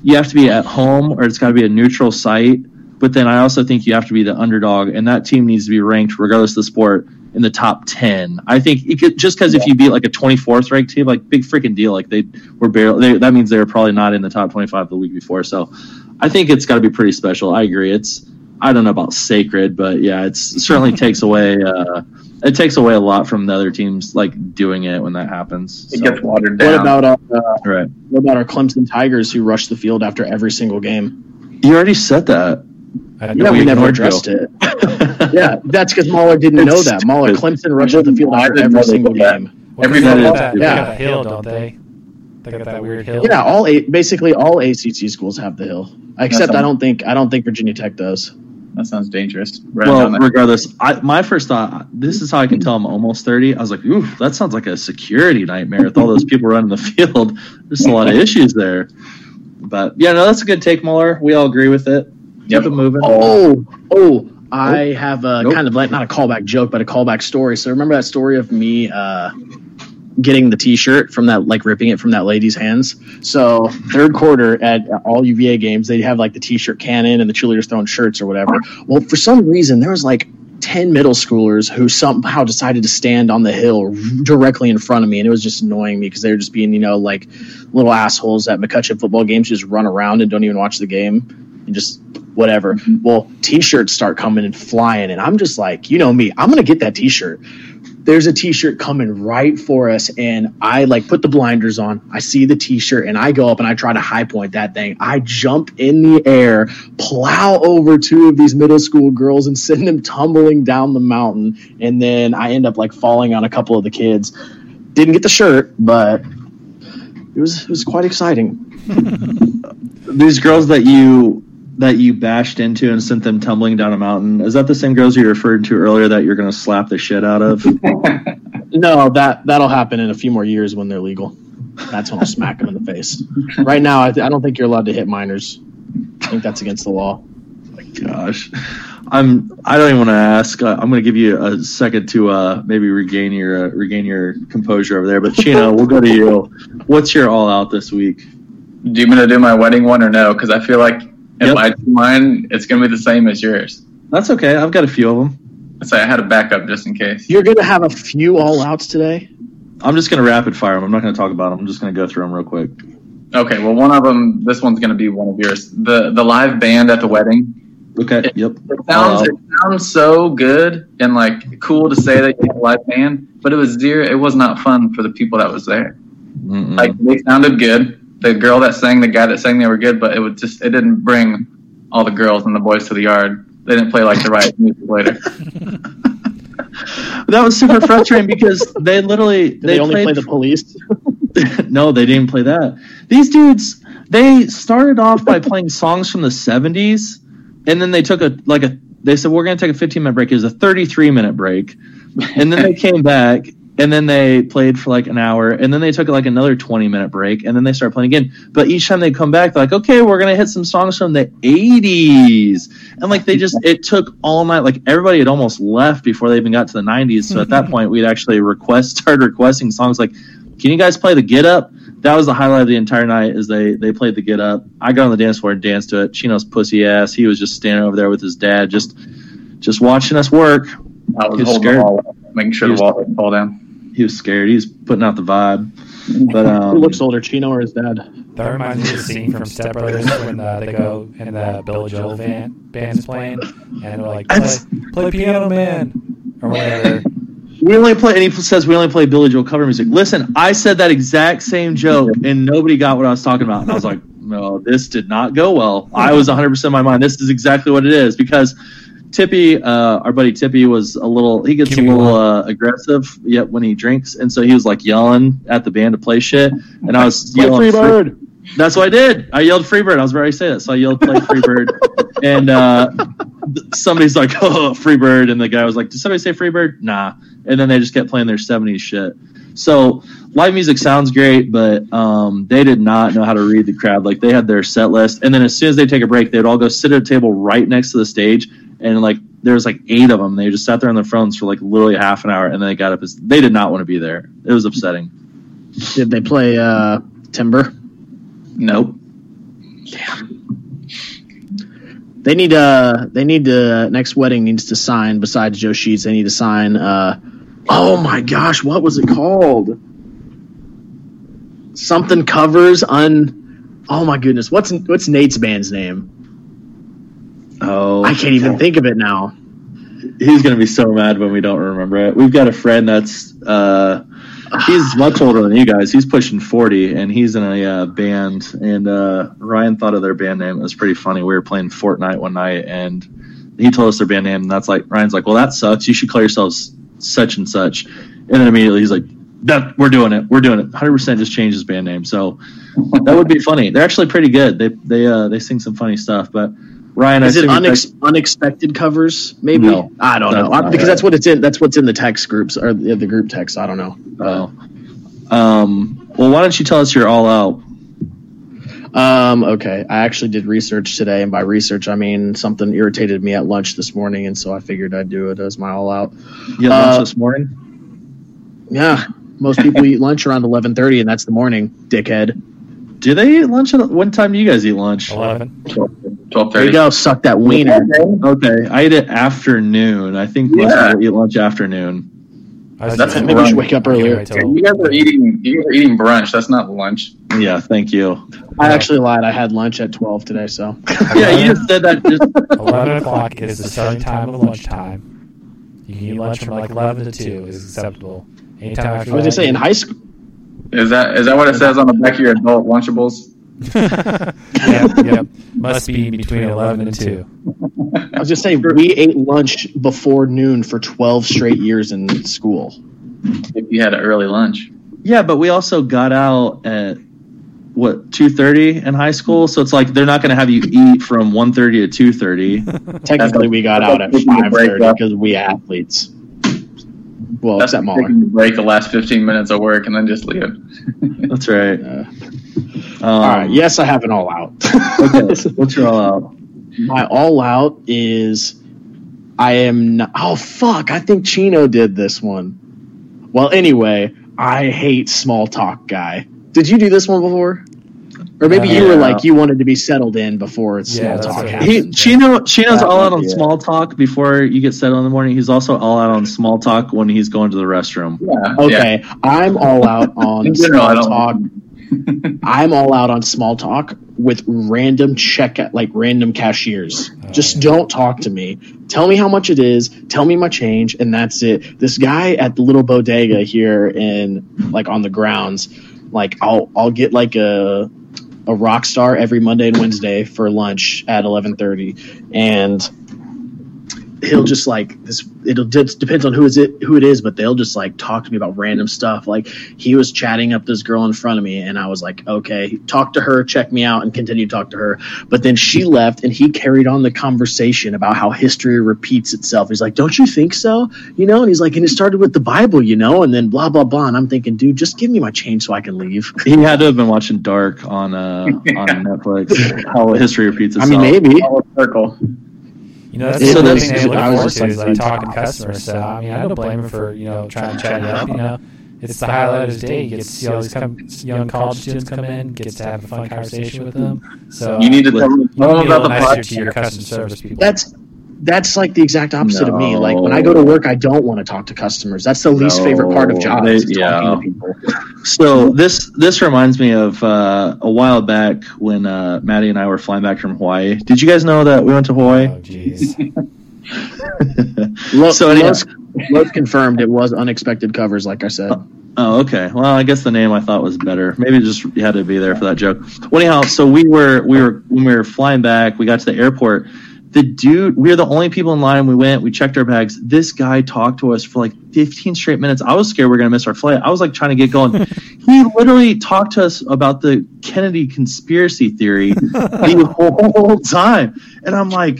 you have to be at home or it's got to be a neutral site. But then I also think you have to be the underdog, and that team needs to be ranked, regardless of the sport, in the top ten. I think it could, just because if you beat like a twenty fourth ranked team, like big freaking deal, like they were barely. They, that means they were probably not in the top twenty five the week before. So I think it's got to be pretty special. I agree. It's I don't know about sacred, but yeah, it's it certainly [laughs] takes away. Uh, it takes away a lot from the other teams like doing it when that happens. it So, gets watered down. What about our, uh, right? what about our Clemson Tigers who rush the field after every single game? You already said that. I- Yeah, we, we never ignored you. addressed it. [laughs] Yeah, that's because Mahler didn't know It's that. Mahler. Clemson rushed the field after every single that. game. Well, Every they that, they yeah. got that hill, don't they? They got that weird hill. Yeah, all a- basically all ACC schools have the hill, except I don't think I don't think Virginia Tech does. That sounds dangerous. Right well, regardless, I, my first thought, this is how I can tell I'm almost 30. I was like, ooh, that sounds like a security nightmare with all those people running the field. [laughs] There's a lot of issues there. But yeah, no, that's a good take, Muller. We all agree with it. Yep. Keep it moving. Oh, oh, I have a Nope. kind of like not a callback joke, but a callback story. So remember that story of me uh, getting the T-shirt from that, like ripping it from that lady's hands. So third quarter at all UVA games, they have like the T-shirt cannon and the cheerleaders throwing shirts or whatever. Well, for some reason, there was like. 10 middle schoolers who somehow decided to stand on the hill directly in front of me and it was just annoying me because they were just being you know like little assholes at mccutcheon football games just run around and don't even watch the game and just whatever. Mm-hmm. Well, t-shirts start coming and flying, and I'm just like, you know me, I'm gonna get that t-shirt. There's a t-shirt coming right for us, and I like put the blinders on. I see the t-shirt, and I go up and I try to high point that thing. I jump in the air, plow over two of these middle school girls, and send them tumbling down the mountain. And then I end up like falling on a couple of the kids. Didn't get the shirt, but it was it was quite exciting. [laughs] These girls that you that you bashed into and sent them tumbling down a mountain, is that the same girls you referred to earlier that you're going to slap the shit out of? [laughs] No, that that'll happen in a few more years when they're legal. That's when I'll smack them in the face. Right now, I, I don't think you're allowed to hit minors. I think that's against the law. Gosh, I'm. I don't even want to ask. Uh, I'm going to give you a second to uh, maybe regain your uh, regain your composure over there. But Chino, we'll go to you. What's your all out this week? Do you want to do my wedding one or no? Because I feel like if Yep. I mine, it's going to be the same as yours. That's okay. I've got a few of them. I say I had a backup just in case. You're gonna have a few all outs today. I'm just gonna rapid fire them. I'm not gonna talk about them. I'm just gonna go through them real quick. Okay, well, one of them. This one's going to be one of yours. The the live band at the wedding. Okay. Yep. It sounds Uh, it sounds so good and like cool to say that you have a live band, but it was zero. It was not fun for the people that was there. Mm-mm. Like they sounded good. The girl that sang, the guy that sang, they were good, but it was just it didn't bring all the girls and the boys to the yard. They didn't play like the right music [laughs] later. that was super frustrating because they literally Did they, only played play the police? [laughs] no, they didn't play that. These dudes, they started off by [laughs] playing songs from the 70s, and then they took a like a they said we're going to take a 15 minute break. It was a 33 minute break, and then they came back, and then they played for like an hour, and then they took like another 20 minute break, and then they started playing again. But each time they come back, they're like, okay, we're going to hit some songs from the 80s, and like they just it took all night. Like everybody had almost left before they even got to the 90s. So at that [laughs] point, we'd actually request started requesting songs like can you guys play the Git Up? That was the highlight of the entire night. Is they they played the Git Up. I got on the dance floor and danced to it. Chino's pussy ass. He was just standing over there with his dad, just just watching us work. I was He's holding scared. the wall, up, making sure He the wall didn't fall down. He was scared. He's putting out the vibe. But [laughs] Who um, looks older, Chino or his dad? That reminds me of the scene from Step Brothers when uh, they go and the Billy Joel van, band's playing, and they're like, play, play Piano Man, or whatever. [laughs] we only play. And he says we only play Billy Joel cover music. Listen, I said that exact same joke, and nobody got what I was talking about. And I was like, no, this did not go well. I was 100 percent in my mind. This is exactly what it is because. Tippy, uh, our buddy Tippy was a little. He gets Give a little uh, aggressive, yet when he drinks, and so he was like yelling at the band to play shit, and I was [laughs] Play yelling Freebird. That's what I did. I yelled Freebird. I was say that, so I yelled play Freebird, [laughs] and uh, somebody's like, "Oh, Freebird," and the guy was like, "Did somebody say Freebird?" Nah, and then they just kept playing their '70s shit. So live music sounds great, but um, they did not know how to read the crowd. Like they had their set list, and then as soon as they take a break, they'd all go sit at a table right next to the stage, and like there was like eight of them. They just sat there on their phones for like literally half an hour, and then they got up. As, they did not want to be there. It was upsetting. Did they play uh, Timber? Nope. They need uh they need to next wedding needs to sign besides Joe Sheets, they need to sign uh oh my gosh, what was it called? Something covers un oh my goodness, what's what's Nate's band's name? Oh, I can't even think of it now. he's gonna be so mad when we don't remember it. We've got a friend that's uh, he's much older than you guys. He's pushing forty, and he's in a uh, band. And uh, Ryan thought of their band name. It was pretty funny. We were playing Fortnite one night, and he told us their band name, and that's like Ryan's like, "Well, that sucks. You should call yourselves such and such." And then immediately he's like, "That we're doing it. We're doing it. Hundred percent. Just change his band name." So that would be funny. They're actually pretty good. They they uh, they sing some funny stuff, but. Ryan, Is I it you unexpected covers? Maybe No. I don't know not because right. that's what it's in. That's what's in the text groups or the, the group text. I don't know. Oh. Um, well, why don't you tell us you're all out? Um, okay, I actually did research today, and by research I mean something irritated me at lunch this morning, and so I figured I'd do it as my all out. You had lunch Uh, this morning? Yeah, most people eat lunch around eleven thirty, and that's the morning, dickhead. Do they eat lunch? At, when time do you guys eat lunch? Eleven. Twelve There you thirty. go, suck that wiener. Okay, I eat it afternoon. I think most Yeah. people eat lunch afternoon. I was That's thinking- Maybe we should wake up earlier. wait till- You guys are eating. You guys are eating brunch. That's not lunch. Yeah, thank you. I actually lied. I had lunch at twelve today, so [laughs] Yeah, you just said that. Just 11 o'clock is the starting time of lunchtime. You can eat lunch from like 11 to 2 is acceptable. Anytime after I was that, just saying, in high school. Is that is that what it says on the back of your adult Lunchables? [laughs] yep, yep. Must be between 11 and 2. I was just saying, we ate lunch before noon for twelve straight years in school. If you had an early lunch. yeah, but we also got out at what two thirty in high school, so it's like they're not going to have you eat from one thirty to two thirty. [laughs] Technically, we got out at Taking a five break thirty up. because we athletes. Well, That's except Mahler. taking a break the last fifteen minutes of work and then just leaving. [laughs] That's right. Uh, Um, all right. Yes, I have an all out. [laughs] Okay, what's your all out? My all out is I am not. Oh fuck! I think Chino did this one. Well, anyway, I hate small talk guy. Did you do this one before? Or maybe you Yeah. were like you wanted to be settled in before it's Yeah, small talk. what happened. He Chino Chino's That all out on small talk before you get settled in the morning. He's also all out on small talk when he's going to the restroom. Yeah. Okay, I'm all out on [laughs] In general, I small don't- talk. [laughs] I'm all out on small talk with random check like random cashiers. Oh, Just don't talk to me. Tell me how much it is. Tell me my change, and that's it. This guy at the little bodega here in like on the grounds, like I'll I'll get like a a rock star every Monday and Wednesday for lunch at eleven thirty, and he'll just like this it'll it depends on who is it who it is but they'll just like talk to me about random stuff. Like he was chatting up this girl in front of me and i was like okay talk to her check me out and continue to talk to her. But then she left and he carried on the conversation about how history repeats itself. He's like don't you think so? You know and he's like and it started with the bible you know and then blah blah blah. And i'm thinking dude just give me my change so i can leave. [laughs] He had to have been watching Dark on uh, on Netflix. [laughs] How history repeats itself i mean maybe. All circle. You know, that's It the other thing they look I was forward just to is like, like talking to customers. So I mean, I don't blame him for you know trying to chat you up. You know, it's the highlight of his day. He gets to see all these come, young college students come in, gets to have a fun conversation with them. So You need to tell them you tell need them to be a about the nicer podcast. to your customer service people. That's that's like the exact opposite of me. Like when I go to work, I don't want to talk to customers. That's the least No. favorite part of jobs. They- is yeah. Talking to people. So this this reminds me of uh, a while back when uh, Maddie and I were flying back from Hawaii. Did you guys know that we went to Hawaii? oh jeez. [laughs] Lo- So anyhow- Lowe's, Lowe's confirmed it was unexpected covers. Like I said, Oh, okay. Well, I guess the name I thought was better. Maybe it just you had to be there for that joke. Well, anyhow, so we were we were when we were flying back, we got to the airport. The dude, we were the only people in line. We went, we checked our bags. This guy talked to us for like 15 straight minutes. I was scared we are gonna miss our flight. I was like trying to get going. [laughs] he literally talked to us about the Kennedy conspiracy theory [laughs] the whole time, and I'm like,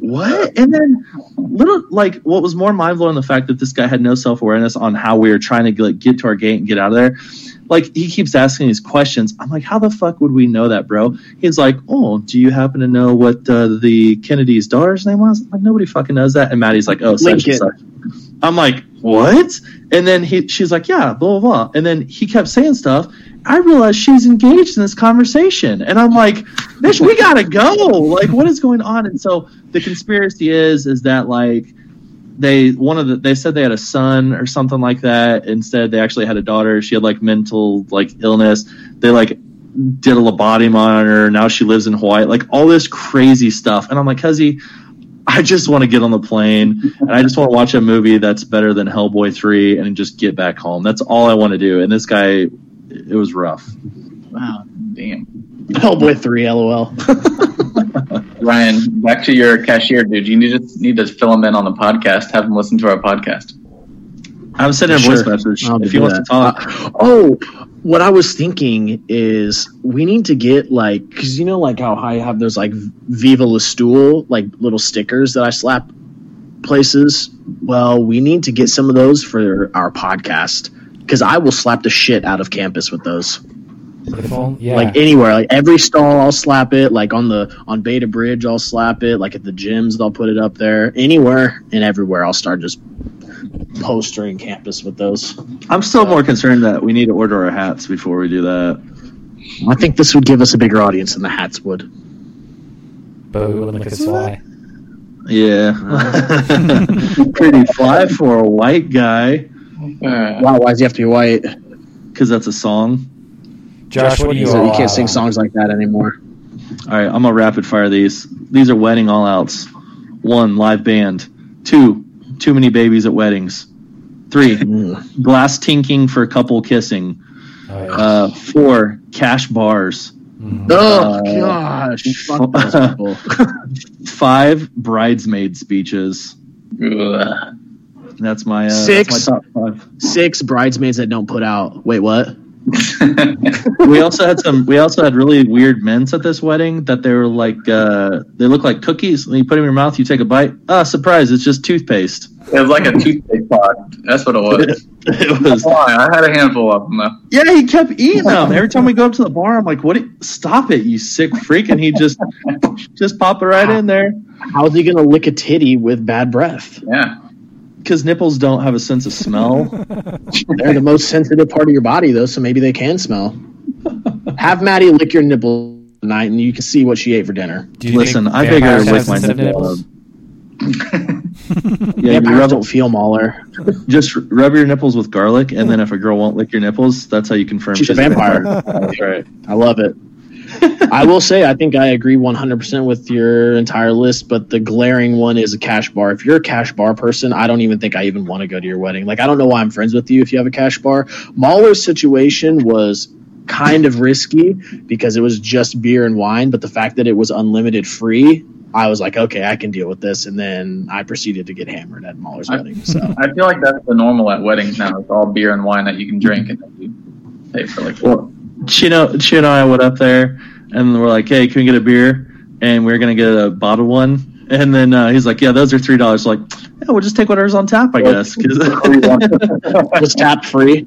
what? And then little like what was more mind blowing the fact that this guy had no self awareness on how we were trying to get, get to our gate and get out of there. Like he keeps asking these questions. I'm like, how the fuck would we know that, bro? He's like, oh, do you happen to know what uh, the Kennedy's daughter's name was? I'm like nobody fucking knows that. And Maddie's like, oh, such and such. I'm like, what? And then he, she's like, yeah, blah, blah, blah. And then he kept saying stuff. I realized she's engaged in this conversation. And I'm like, bitch, we gotta go. Like, what is going on? And so the conspiracy is, is that like, they one of the they said they had a son or something like that. Instead, they actually had a daughter. She had like mental like illness. They like did a lobotomy on her. Now she lives in Hawaii. Like all this crazy stuff. And I'm like, Cuzzy, I just want to get on the plane and I just want to watch a movie that's better than Hellboy 3 and just get back home. That's all I want to do. And this guy, it was rough. Wow, damn. Hellboy three, lol. [laughs] Ryan, back to your cashier, dude. You need to need to fill him in on the podcast. Have him listen to our podcast. I'm sending a voice Sure. message I'll if do he wants that. to talk. Uh, oh, what I was thinking is we need to get like because you know like how I have those like Viva La Stool like little stickers that I slap places. Well, we need to get some of those for our podcast because I will slap the shit out of campus with those. If only- yeah. Like anywhere, like every stall, I'll slap it. Like on the on Beta Bridge, I'll slap it. Like at the gyms, they'll put it up there. Anywhere and everywhere, I'll start just postering campus with those. I'm still more concerned that we need to order our hats before we do that. I think this would give us a bigger audience than the hats would. but we wouldn't make us fly. Yeah. [laughs] Pretty fly for a white guy Uh, Wow, why does he have to be white? because that's a song. Josh, what do you? So you can't sing songs like that anymore. All right, I'm gonna rapid fire these. These are wedding all outs. One, live band. Two, too many babies at weddings. Three, [laughs] Mm. glass tinking for a couple kissing. Oh, yeah. Uh, four, cash bars. Mhm. Oh Uh, gosh, [laughs] fuck those. [laughs] Five, bridesmaid speeches. ugh. That's my uh, Six. That's my top five. Six bridesmaids that don't put out. Wait, what? [laughs] we also had some. We also had really weird mints at this wedding that they were like. Uh, they look like cookies. And you put them in your mouth. You take a bite. Ah, surprise! It's just toothpaste. it was like a toothpaste pod. That's what it was. [laughs] It was. Why? I had a handful of them though. Yeah, he kept eating them. Every time we go up to the bar, I'm like, "What? do- Stop it, you sick freak!" And he just, [laughs] just pop it right in there How's he gonna lick a titty with bad breath? Yeah. Because nipples don't have a sense of smell. [laughs] They're the most sensitive part of your body, though, so maybe they can smell. Have Maddie lick your nipple tonight, and you can see what she ate for dinner. Do you Listen, I beg her to lick my sensitive nipple. nipples? [laughs] Yeah, you rub, don't feel Mahler. just rub your nipples with garlic, and then if a girl won't lick your nipples, that's how you confirm She's a vampire. [laughs] That's right. I love it. I will say, I think I agree 100% with your entire list, but the glaring one is a cash bar. If you're a cash bar person, I don't even think I even want to go to your wedding. Like, I don't know why I'm friends with you if you have a cash bar. Mahler's situation was kind of risky because it was just beer and wine, but the fact that it was unlimited free, I was like, okay, I can deal with this. And then I proceeded to get hammered at Mahler's I- wedding. So. [laughs] I feel like that's the normal at weddings now. It's all beer and wine that you can drink and then you pay for like. Well, Chino, Chino and I went up there, and we're like, "Hey, can we get a beer?" And we are gonna get a bottled one. And then uh, he's like, "Yeah, those are three dollars." Like, yeah, we'll just take whatever's on tap, I guess. [laughs] was [laughs] tap free.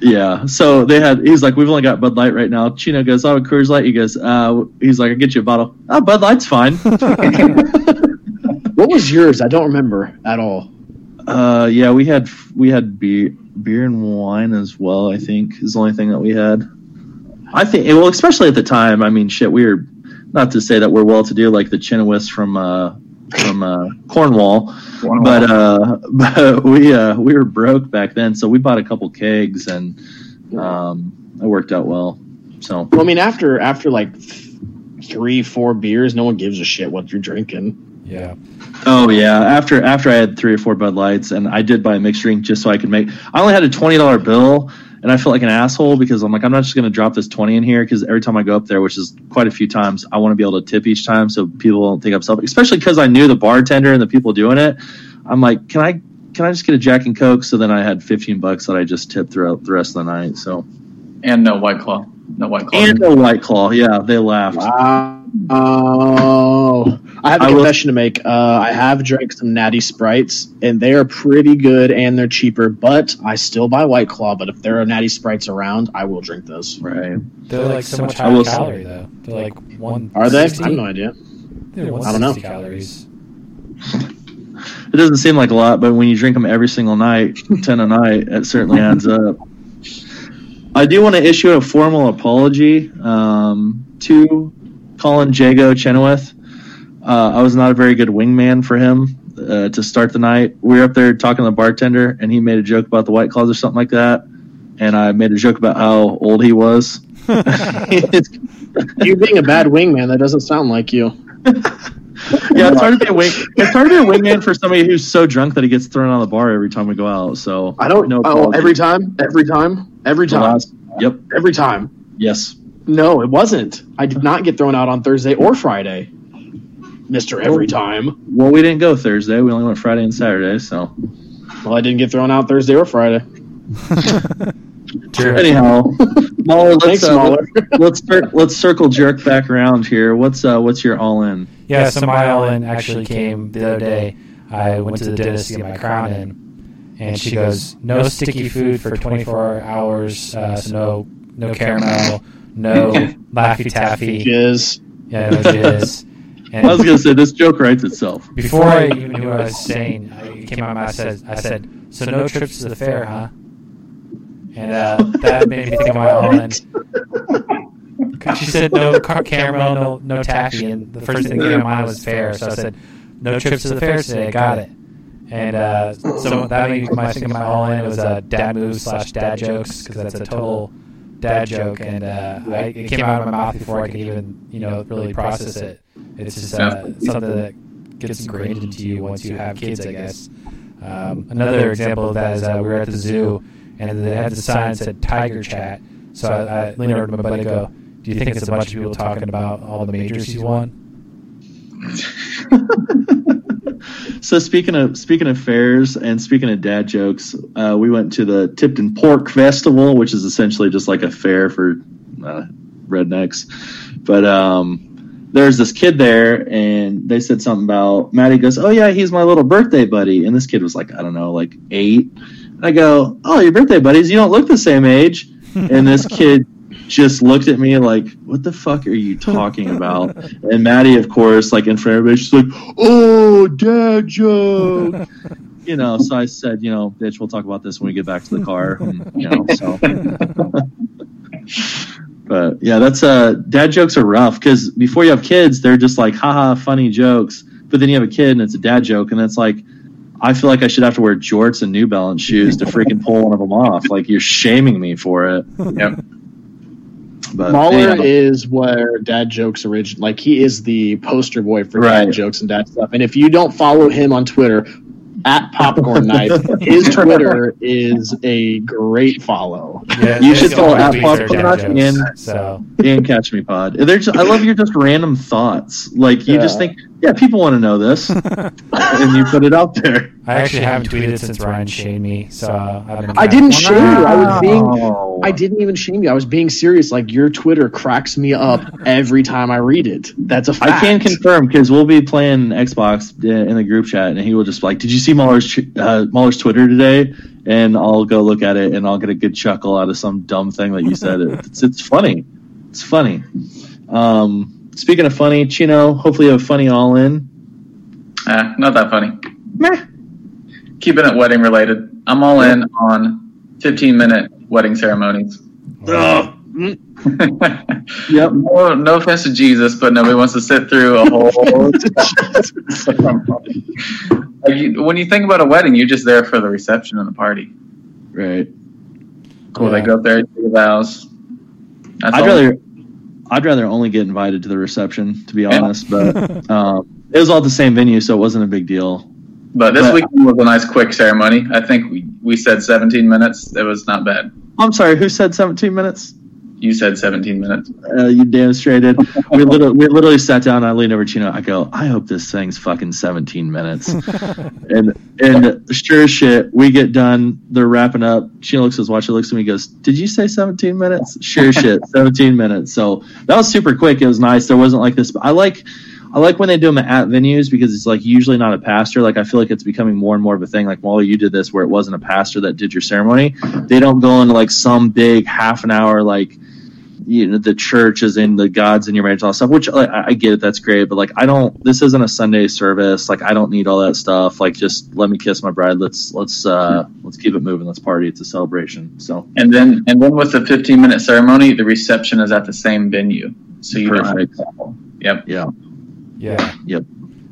yeah. So they had. He's like, "We've only got Bud Light right now." Chino goes, "Oh, Coors Light." He goes, uh, "He's like, I'll get you a bottle." Oh, Bud Light's fine. [laughs] What was yours? I don't remember at all. uh, yeah, we had we had beer, beer and wine as well. I think is the only thing that we had. I think, well, especially at the time. I mean, shit, we were not to say that we're well to do like the Chenoweths from uh, from uh, Cornwall, but uh, [laughs] but we uh, we were broke back then, so we bought a couple kegs and um, it worked out well. So Well, I mean, after after like th- three, four beers, no one gives a shit what you're drinking. Yeah. Oh yeah, after after I had three or four Bud Lights, and I did buy a mixed drink just so I could make. I only had a twenty dollar bill, and I felt like an asshole because I'm like, I'm not just going to drop this twenty in here because every time I go up there, which is quite a few times, I want to be able to tip each time so people don't think I'm self. Especially because I knew the bartender and the people doing it. I'm like, can I can I just get a Jack and Coke? So then I had fifteen bucks that I just tipped throughout the rest of the night. So and no white claw, no white claw. and no White Claw, yeah, they laughed. Wow. Oh, I have a I will- confession to make. Uh, I have drank some Natty Sprites, and they are pretty good, and they're cheaper. But I still buy White Claw. But if there are Natty Sprites around, I will drink those. Right. They're like so much higher will- calorie though. They're like one. Are they? I have no idea. They're I don't know. 160 calories. It doesn't seem like a lot, but when you drink them every single night, [laughs] ten a night, it certainly adds up. I do want to issue a formal apology um, to Colin Jago Chenoweth. Uh, I was not a very good wingman for him uh, to start the night. We were up there talking to the bartender, and he made a joke about the White Claws or something like that. And I made a joke about how old he was. [laughs] You being a bad wingman, that doesn't sound like you. [laughs] yeah, it's hard to be a wing. It's hard to be a wingman for somebody who's so drunk that he gets thrown out of the bar every time we go out. So I don't know. Oh, every time, every time, every time, last- Yep. every time. Yes. No, it wasn't. I did not get thrown out on Thursday or Friday, Mister. Every time. Well, we didn't go Thursday. We only went Friday and Saturday. So Well, I didn't get thrown out Thursday or Friday. [laughs] Anyhow, [laughs] Mahler, let's Thanks, uh, Mahler. let's let's circle jerk back around here. What's uh what's your all in? Yeah, so my all-in actually came the other day. I went to the dentist to get my crown in, and she goes, "No sticky food for 24 hours. Uh, so no, no caramel, no [laughs] Laffy Taffy. Jizz. Yeah, no jizz." [laughs] I was gonna say this joke writes itself. before I even knew what I was saying, I- came out of my mouth. I said, "I said, so no trips to the fair, huh?" And uh, that made me think of my all-in. [laughs] 'Cause She said no car- caramel, no no taffy, and the first thing that came to mind was fair. So I said, no trips to the fair today. Got it. And uh, so that made me my think of my all in. It was uh, dad moves slash dad jokes because that's a total dad joke, and uh, I, it came out of my mouth before I could even you know really process it. It's just uh, something that gets ingrained into you once you have kids, I guess. Um, another example of that is uh, we were at the zoo, and they had the sign that said Tiger Chat. So I, I leaned over to my buddy and go, "Do you think it's a bunch of people talking about all the majors he's won?" [laughs] So speaking of speaking of fairs and speaking of dad jokes, uh, we went to the Tipton Pork Festival, which is essentially just like a fair for uh, rednecks. But um, there's this kid there, and they said something about Maddie goes, "Oh yeah, he's my little birthday buddy," and this kid was like, I don't know, like eight. And I go, "Oh, your birthday buddies? You don't look the same age." [laughs] And this kid just looked at me like, "What the fuck are you talking about?" [laughs] And Maddie, of course, like in front of everybody, she's like, "Oh, dad joke." [laughs] You know, so I said, you know, bitch, we'll talk about this when we get back to the car. [laughs] And, you know, so. But yeah, that's uh, dad jokes are rough because before you have kids, they're just like haha funny jokes. But then you have a kid and it's a dad joke, and it's like I feel like I should have to wear jorts and New Balance shoes to freaking pull one of them off. Like you're shaming me for it. Yep. But Mahler anyhow. is where dad jokes origin. Like he is the poster boy for Right. dad jokes and dad stuff. And if you don't follow him on Twitter at Popcorn Knife, his [laughs] Twitter is a great follow. Yeah, You should follow at Popcorn dad Nut jokes, and- so and Catch Me Pod. They're I love your just random thoughts. Like you just think, yeah, people want to know this, [laughs] and you put it out there. I actually haven't tweeted since Ryan shamed me. So uh, I've been I didn't shame you. I was being. Wow. I didn't even shame you. I was being serious. Like your Twitter cracks me up every time I read it. That's a fact. I can confirm because we'll be playing Xbox uh, in the group chat, and he will just be like, "Did you see Mahler's uh, Mahler's Twitter today?" And I'll go look at it, and I'll get a good chuckle out of some dumb thing that you said. [laughs] It's it's funny. It's funny. Um, speaking of funny, Chino, hopefully you have a funny all in. Ah, not that funny. Keeping it wedding related. I'm all in on 15 minute wedding ceremonies. [laughs] Yep. no, no offense to Jesus, but nobody wants to sit through a whole. [laughs] like you, when you think about a wedding, you're just there for the reception and the party. Right. Cool. They go up there, do the vows. That's I'd all. rather I'd rather only get invited to the reception, to be Yeah. honest. But [laughs] um, it was all the same venue, so it wasn't a big deal. But this but- weekend was a nice, quick ceremony. I think we, we said 17 minutes. It was not bad. I'm sorry, who said 17 minutes? You said 17 minutes. Uh, you demonstrated. [laughs] we literally, we literally sat down. I leaned over to Chino. I go, I hope this thing's fucking 17 minutes. [laughs] and and sure shit, we get done. They're wrapping up. Chino looks at his watch. He looks at me. Goes, Did you say 17 minutes? Sure [laughs] shit, 17 minutes. So that was super quick. It was nice. There wasn't like this. But I like. I like when they do them at venues because it's like usually not a pastor. Like I feel like it's becoming more and more of a thing. Like Wally, you did this where it wasn't a pastor that did your ceremony. They don't go into like some big half an hour like you know the church is in the gods in your marriage and all that stuff which like, I, I get it that's great but like i don't this isn't a sunday service like i don't need all that stuff like just let me kiss my bride let's let's uh let's keep it moving let's party it's a celebration so And then and then with the 15 minute ceremony, the reception is at the same venue. So you don't have to Yep. yeah Yeah. Yep.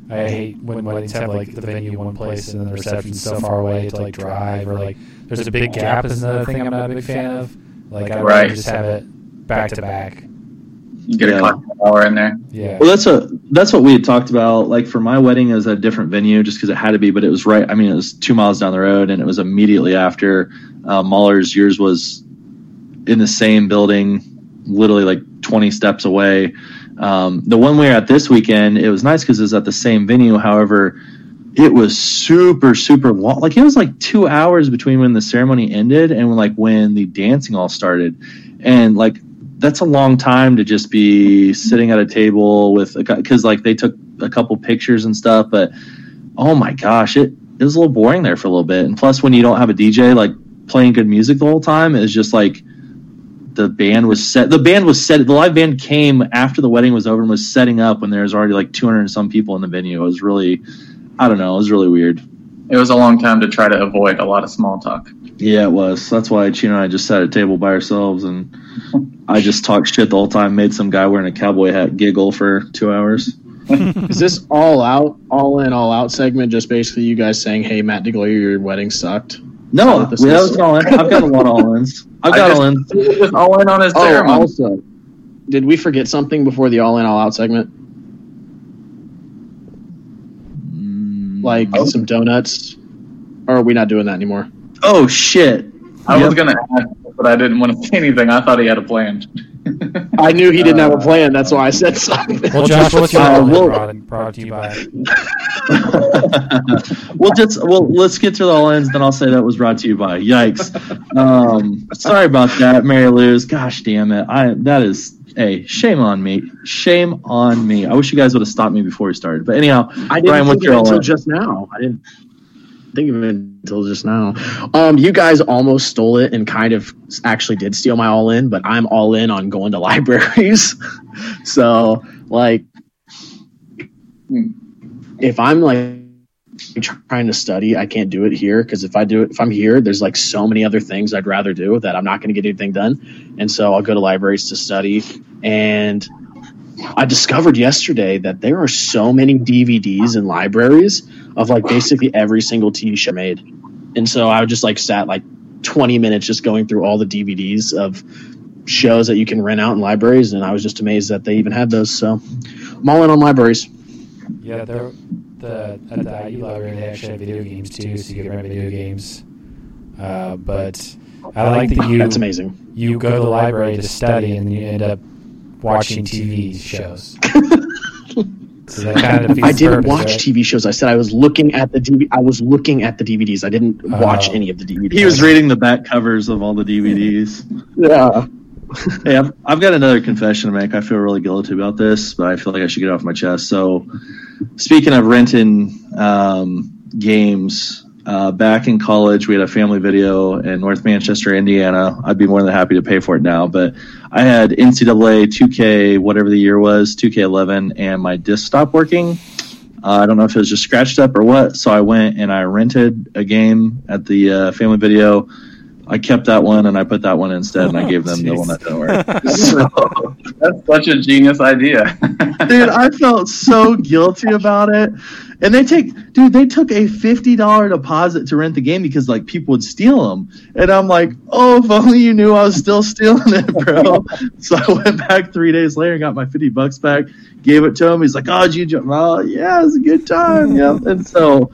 I hate when weddings have like the venue one place and then the reception's so far away to like drive or like there's a big gap is another thing I'm not a big fan of. Like I'd rather Right. just have it back to back. You get Yeah. a cocktail hour in there. Yeah. well that's what that's what we had talked about like for my wedding it was at a different venue just because it had to be but it was right i mean it was two miles down the road and it was immediately after uh, mahler's yours was in the same building literally like 20 steps away um, the one we were at this weekend it was nice because it was at the same venue however it was super super long like it was like two hours between when the ceremony ended and when, like when the dancing all started and like that's a long time to just be sitting at a table with because like they took a couple pictures and stuff but oh my gosh it, it was a little boring there for a little bit. And plus when you don't have a dj like playing good music the whole time is just like the band was set the band was set the live band came after the wedding was over and was setting up when there was already like 200 and some people in the venue. It was really i don't know it was really weird. It was a long time to try to avoid a lot of small talk. Yeah it was that's why chino and i just sat at a table by ourselves and i just talked shit the whole time made some guy wearing a cowboy hat giggle for two hours [laughs] Is this all out, all in, all out segment? Just basically you guys saying, "Hey, Matt DeGloyer, your wedding sucked." no what this that is? was all in. i've got a lot of all-ins [laughs] i've got just- all in He just all in on his Oh, ceremony. also, did we forget something before the all in, all out segment? Mm. Like Oh. some donuts, or are we not doing that anymore? Oh shit I was gonna ask, but I didn't want to say anything. I thought he had a plan. I knew he didn't have a plan. That's why I said something. Well, Josh, what's your Uh, we'll- brought, brought to you by? [laughs] we'll just well let's get to the all ends then i'll say that was brought to you by yikes um sorry about that mary lou's gosh damn it i that is hey shame on me shame on me i wish you guys would have stopped me before we started but anyhow I didn't Brian, what's your until all-in? just now. I didn't think of it until just now. Um, you guys almost stole it and kind of actually did steal my all in, but I'm all in on going to [laughs] libraries. so, like, if I'm like trying to study, I can't do it here because if I do it, if I'm here, there's like so many other things I'd rather do that I'm not going to get anything done. And so I'll go to libraries to study. And I discovered yesterday that there are so many DVDs in libraries of like basically every single TV show made. And so I would just like sat like 20 minutes just going through all the DVDs of shows that you can rent out in libraries. And I was just amazed that they even had those. So I'm all in on libraries. Yeah, they're, the at the IU library they actually have video games too, so you can rent video games. Uh, but I like that you That's amazing. you go to the library to study and you end up watching TV shows. [laughs] so that kind of I didn't purpose, watch right? TV shows. I said I was looking at the DV- I was looking at the DVDs. I didn't watch Oh. any of the DVDs. He was reading the back covers of all the DVDs. Yeah. hey, I've, I've got another confession to make. I feel really guilty about this, but I feel like I should get it off my chest. So, speaking of renting um, games, uh, back in college, we had a family video in North Manchester, Indiana. I'd be more than happy to pay for it now, but I had NCAA 2K, whatever the year was, 2K11, and my disc stopped working. Uh, I don't know if it was just scratched up or what. So I went and I rented a game at the uh, family video. I kept that one and I put that one instead, and I gave them the one that didn't work. [laughs] That's such a genius idea. dude, I felt so [laughs] guilty about it. And they take, dude, they took a fifty dollar deposit to rent the game because like people would steal them, and I'm like, oh, if only you knew I was still [laughs] stealing it, bro. [laughs] so I went back three days later and got my fifty bucks back, gave it to him. He's like, oh, did you jump? Oh, yeah, it was a good time. Yep. And so,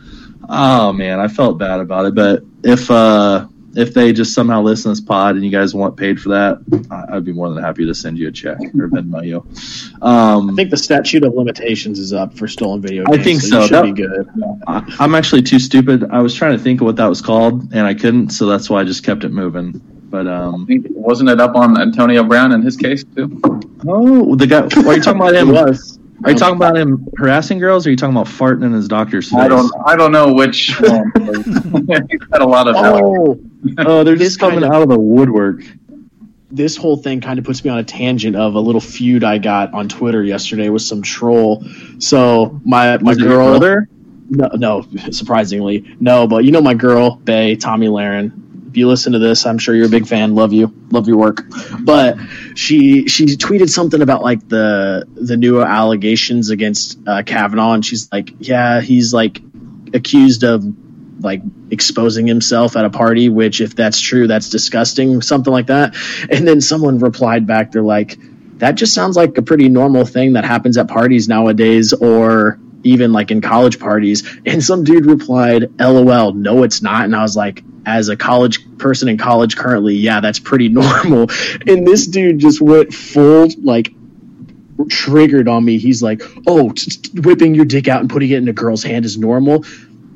oh man, I felt bad about it. But if uh if they just somehow listen to this pod and you guys want paid for that, I- I'd be more than happy to send you a check or Venmo you. Um, I think the statute of limitations is up for stolen video Games, I think You so. should That- be good. I- I'm actually too stupid. I was trying to think of what that was called, and I couldn't, so that's why I just kept it moving. But um, Wasn't it up on Antonio Brown in his case too? oh, the guy. Are you talking about It him? was. Are you oh, talking about him harassing girls? Or are you talking about farting in his doctor's face? I don't. I don't know which [laughs] one. He's had a lot of. Oh, [laughs] Oh, they're This just coming of- out of the woodwork. this whole thing kind of puts me on a tangent of a little feud I got on Twitter yesterday with some troll. So my my Was girl, no, no, surprisingly, no, but you know my girl, Bay, Tomi Lahren. You listen to this, I'm sure you're a big fan. Love you, love your work. But she she tweeted something about like the the new allegations against uh, Kavanaugh, and she's like, yeah, he's like accused of like exposing himself at a party. Which, if that's true, that's disgusting. Something like that. And then someone replied back, they're like, that just sounds like a pretty normal thing that happens at parties nowadays, or even like in college parties. And some dude replied, LOL, no, it's not. And I was like, as a college person in college currently, yeah, that's pretty [laughs] normal. And this dude just went full, like, triggered on me. He's like, oh, whipping your dick out and putting it in a girl's hand is normal.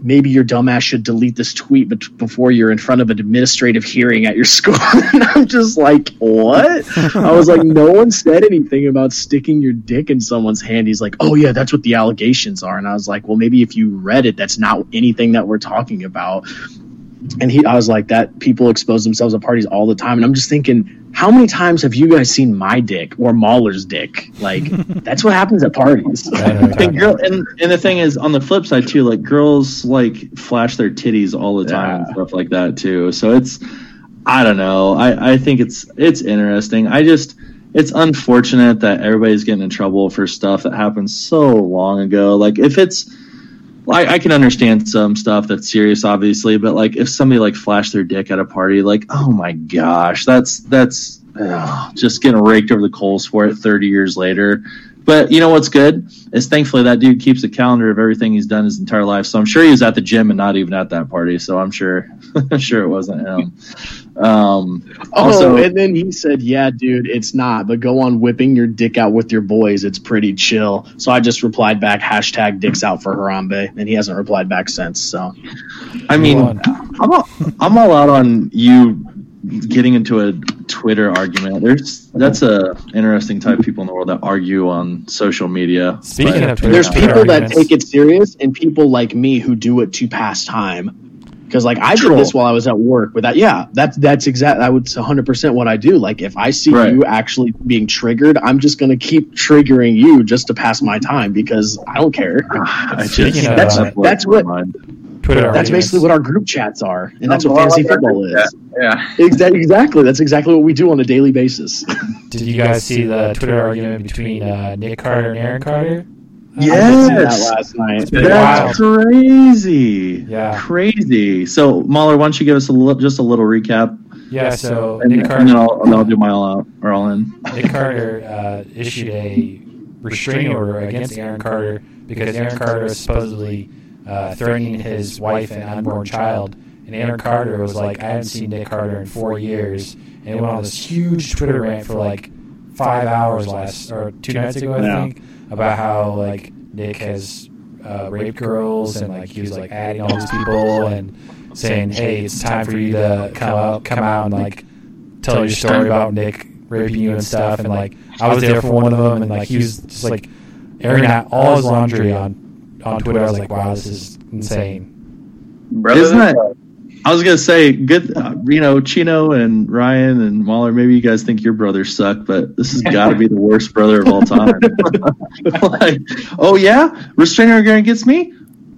Maybe your dumbass should delete this tweet bet- before you're in front of an administrative hearing at your [laughs] school. and I'm just like, what? I was like, no one said anything about sticking your dick in someone's hand. He's like, oh yeah, that's what the allegations are. And I was like, well, maybe if you read it, that's not anything that we're talking about. And he, I was like, that people expose themselves at parties all the time. And I'm just thinking, how many times have you guys seen my dick or Mahler's dick? Like, [laughs] that's what happens at parties. I know what you're And girl, and, and the thing is, on the flip side too, like girls like flash their titties all the time and stuff like that too. So it's, I don't know. I I think it's it's interesting. I just it's unfortunate that everybody's getting in trouble for stuff that happened so long ago. Like if it's, I, I can understand some stuff that's serious, obviously, but like if somebody like flashed their dick at a party, like oh my gosh, that's that's ugh, just getting raked over the coals for it 30 years later. But you know what's good is thankfully that dude keeps a calendar of everything he's done his entire life. So I'm sure he was at the gym and not even at that party. So I'm sure, [laughs] sure it wasn't him. Um, Oh, Also- and then he said, "Yeah, dude, it's not. But go on whipping your dick out with your boys. It's pretty chill." So I just replied back, hashtag dicks out for Harambe, and he hasn't replied back since. So I mean, I'm all, I'm all out on you getting into a Twitter argument. There's that's a interesting type of people in the world that argue on social media. Speaking But- of Twitter, there's Twitter people that arguments. take it serious, and people like me who do it to pass time. Because like I Troll. did this while I was at work with that. Yeah, that's that's exactly. I would 100 percent what I do. Like if I see Right. you actually being triggered, I'm just gonna keep triggering you just to pass my time because I don't care. [laughs] I Speaking just of, That's- uh, that's what- Twitter. That's arguments. basically what our group chats are, and that's Oh, what well, fantasy like football is. Yeah. [laughs] Exactly. Exactly. That's exactly what we do on a daily basis. Did you guys see the Twitter argument between uh, Nick Carter and Aaron Carter? I did see that Yes. last night. been That's crazy. Yeah. Crazy. So, Mahler, why don't you give us a li- just a little recap, Yeah, so and, Nick and then Carter, I'll, and I'll do my all out or all in. Nick Carter uh, issued a restraining order against Aaron Carter because Aaron Carter is supposedly uh, threatening his wife and unborn child. And Aaron Carter was like, I haven't seen Nick Carter in four years. And he went on this huge Twitter rant for like five hours last, or two nights ago, I Yeah. think, about how like Nick has uh, raped girls and like he was like adding all these [laughs] people and saying, hey, it's time for you to come out, come out and like tell your story about Nick raping you and stuff. And like I was there for one of them, and like he was just like airing out all his laundry on on Twitter. I was like, wow, this is insane. Brother, Isn't that- I was gonna say, good. Uh, you know, Chino and Ryan and Mahler. Maybe you guys think your brothers suck, but this has got to be the worst brother of all time. [laughs] like, oh yeah, restraining order against me.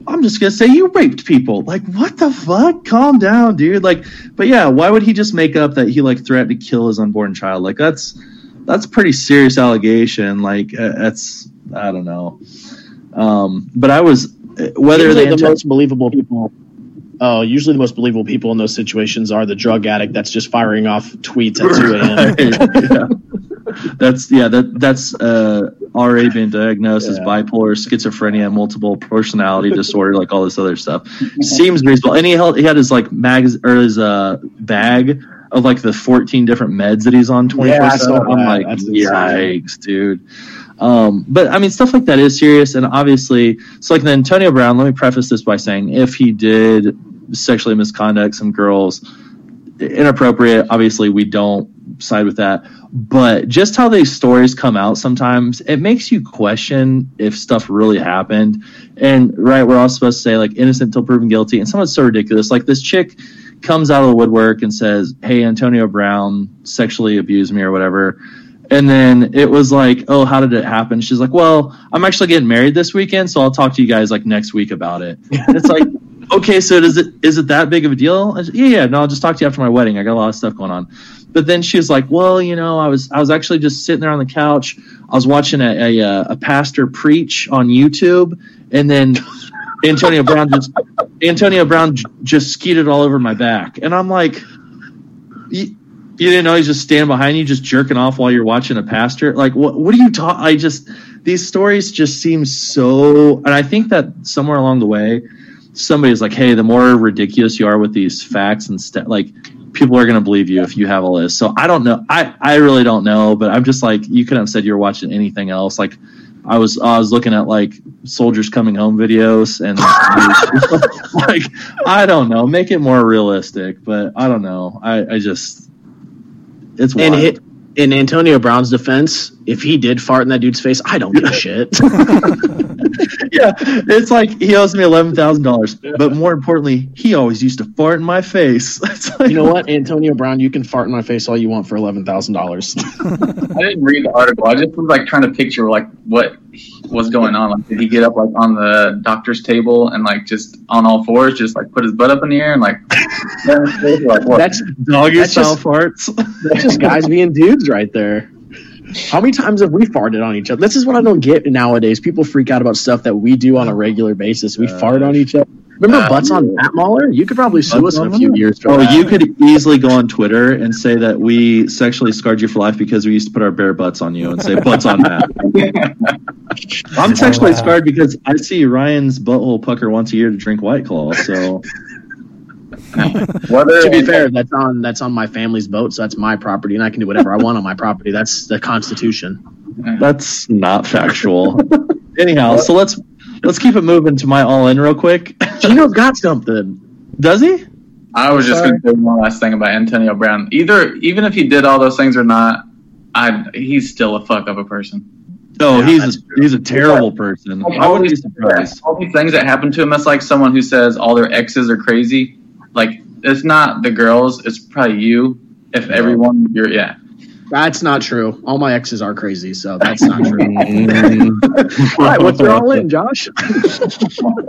I'm just gonna say you raped people. Like, what the fuck? Calm down, dude. Like, but yeah, why would he just make up that he like threatened to kill his unborn child? Like, that's that's a pretty serious allegation. Like, uh, that's I don't know. Um, but I was uh, whether they the most believable people. Oh, usually the most believable people in those situations are the drug addict that's just firing off tweets at 2 a.m. [laughs] yeah. That's yeah, that that's uh already been diagnosed as bipolar, schizophrenia, multiple personality [laughs] disorder, like all this other stuff. Seems reasonable. And he held he had his like mag or his uh bag of like the fourteen different meds that he's on 24 Yeah, four I saw seven. I'm that. like, That's insane. yikes, dude. Um, but I mean, stuff like that is serious, and obviously, so like the Antonio Brown. Let me preface this by saying, if he did sexually misconduct some girls, inappropriate. Obviously, we don't side with that. But just how these stories come out sometimes, it makes you question if stuff really happened. And right, we're all supposed to say like innocent until proven guilty, and some of it's so ridiculous. Like this chick comes out of the woodwork and says, "Hey, Antonio Brown sexually abused me or whatever." And then it was like, "Oh, how did it happen?" She's like, "Well, I'm actually getting married this weekend, so I'll talk to you guys like next week about it." And [laughs] it's like, okay, so does it is it that big of a deal? Said, yeah, yeah. No, I'll just talk to you after my wedding. I got a lot of stuff going on. But then she was like, well, you know, I was I was actually just sitting there on the couch. I was watching a a, uh, a pastor preach on YouTube, and then Antonio Brown just Antonio Brown j- just skeeted all over my back, and I'm like, you, didn't know he's just standing behind you, just jerking off while you're watching a pastor. Like, what? What are you talking? I just these stories just seem so, and I think that somewhere along the way, somebody's like, hey, the more ridiculous you are with these facts and stuff, like people are going to believe you if you have a list. So I don't know. I, I really don't know, but I'm just like, you could have said you were watching anything else. Like I was, I was looking at like soldiers coming home videos and [laughs] like, I don't know, make it more realistic, but I don't know. I, I just, it's And hit, in Antonio Brown's defense, if he did fart in that dude's face, I don't give a [laughs] shit. [laughs] [laughs] yeah, it's like he owes me eleven thousand dollars, but more importantly, he always used to fart in my face. [laughs] It's like, you know what, Antonio Brown, you can fart in my face all you want for eleven thousand dollars. [laughs] I didn't read the article. I just was like trying to picture like what was going on. Like, did he get up like on the doctor's table and like just on all fours, just like put his butt up in the air and like, like? That's doggy That's style just- farts. that's just guys being dudes right there. How many times have we farted on each other? This is what I don't get nowadays. People freak out about stuff that we do on a regular basis. We fart on each other. Remember Uh, butts on Matt Mahler? You could probably sue us in a few years. for Oh, that. you could easily go on Twitter and say that we sexually scarred you for life because we used to put our bare butts on you and say butts on Matt. I'm sexually wow. scarred because I see Ryan's butthole pucker once a year to drink White Claw. So [laughs] Whether to be fair, that's on that's on my family's boat, so that's my property, and I can do whatever I want on my property. That's the Constitution. that's not factual. Anyhow, so let's let's keep it moving to my all in real quick. Gino's got something. Does he? I was just going to say one last thing about Antonio Brown. Either even if he did all those things or not, I he's still a fuck of a person. Oh, Yeah, he's that's a, he's a terrible person. I all wouldn't be surprised. all these things that happen to him, that's like someone who says all their exes are crazy. Like it's not the girls, it's probably you. If everyone, you're yeah. That's not true. All my exes are crazy, so that's not true. [laughs] Mm. all right, what's your all in, Josh? [laughs]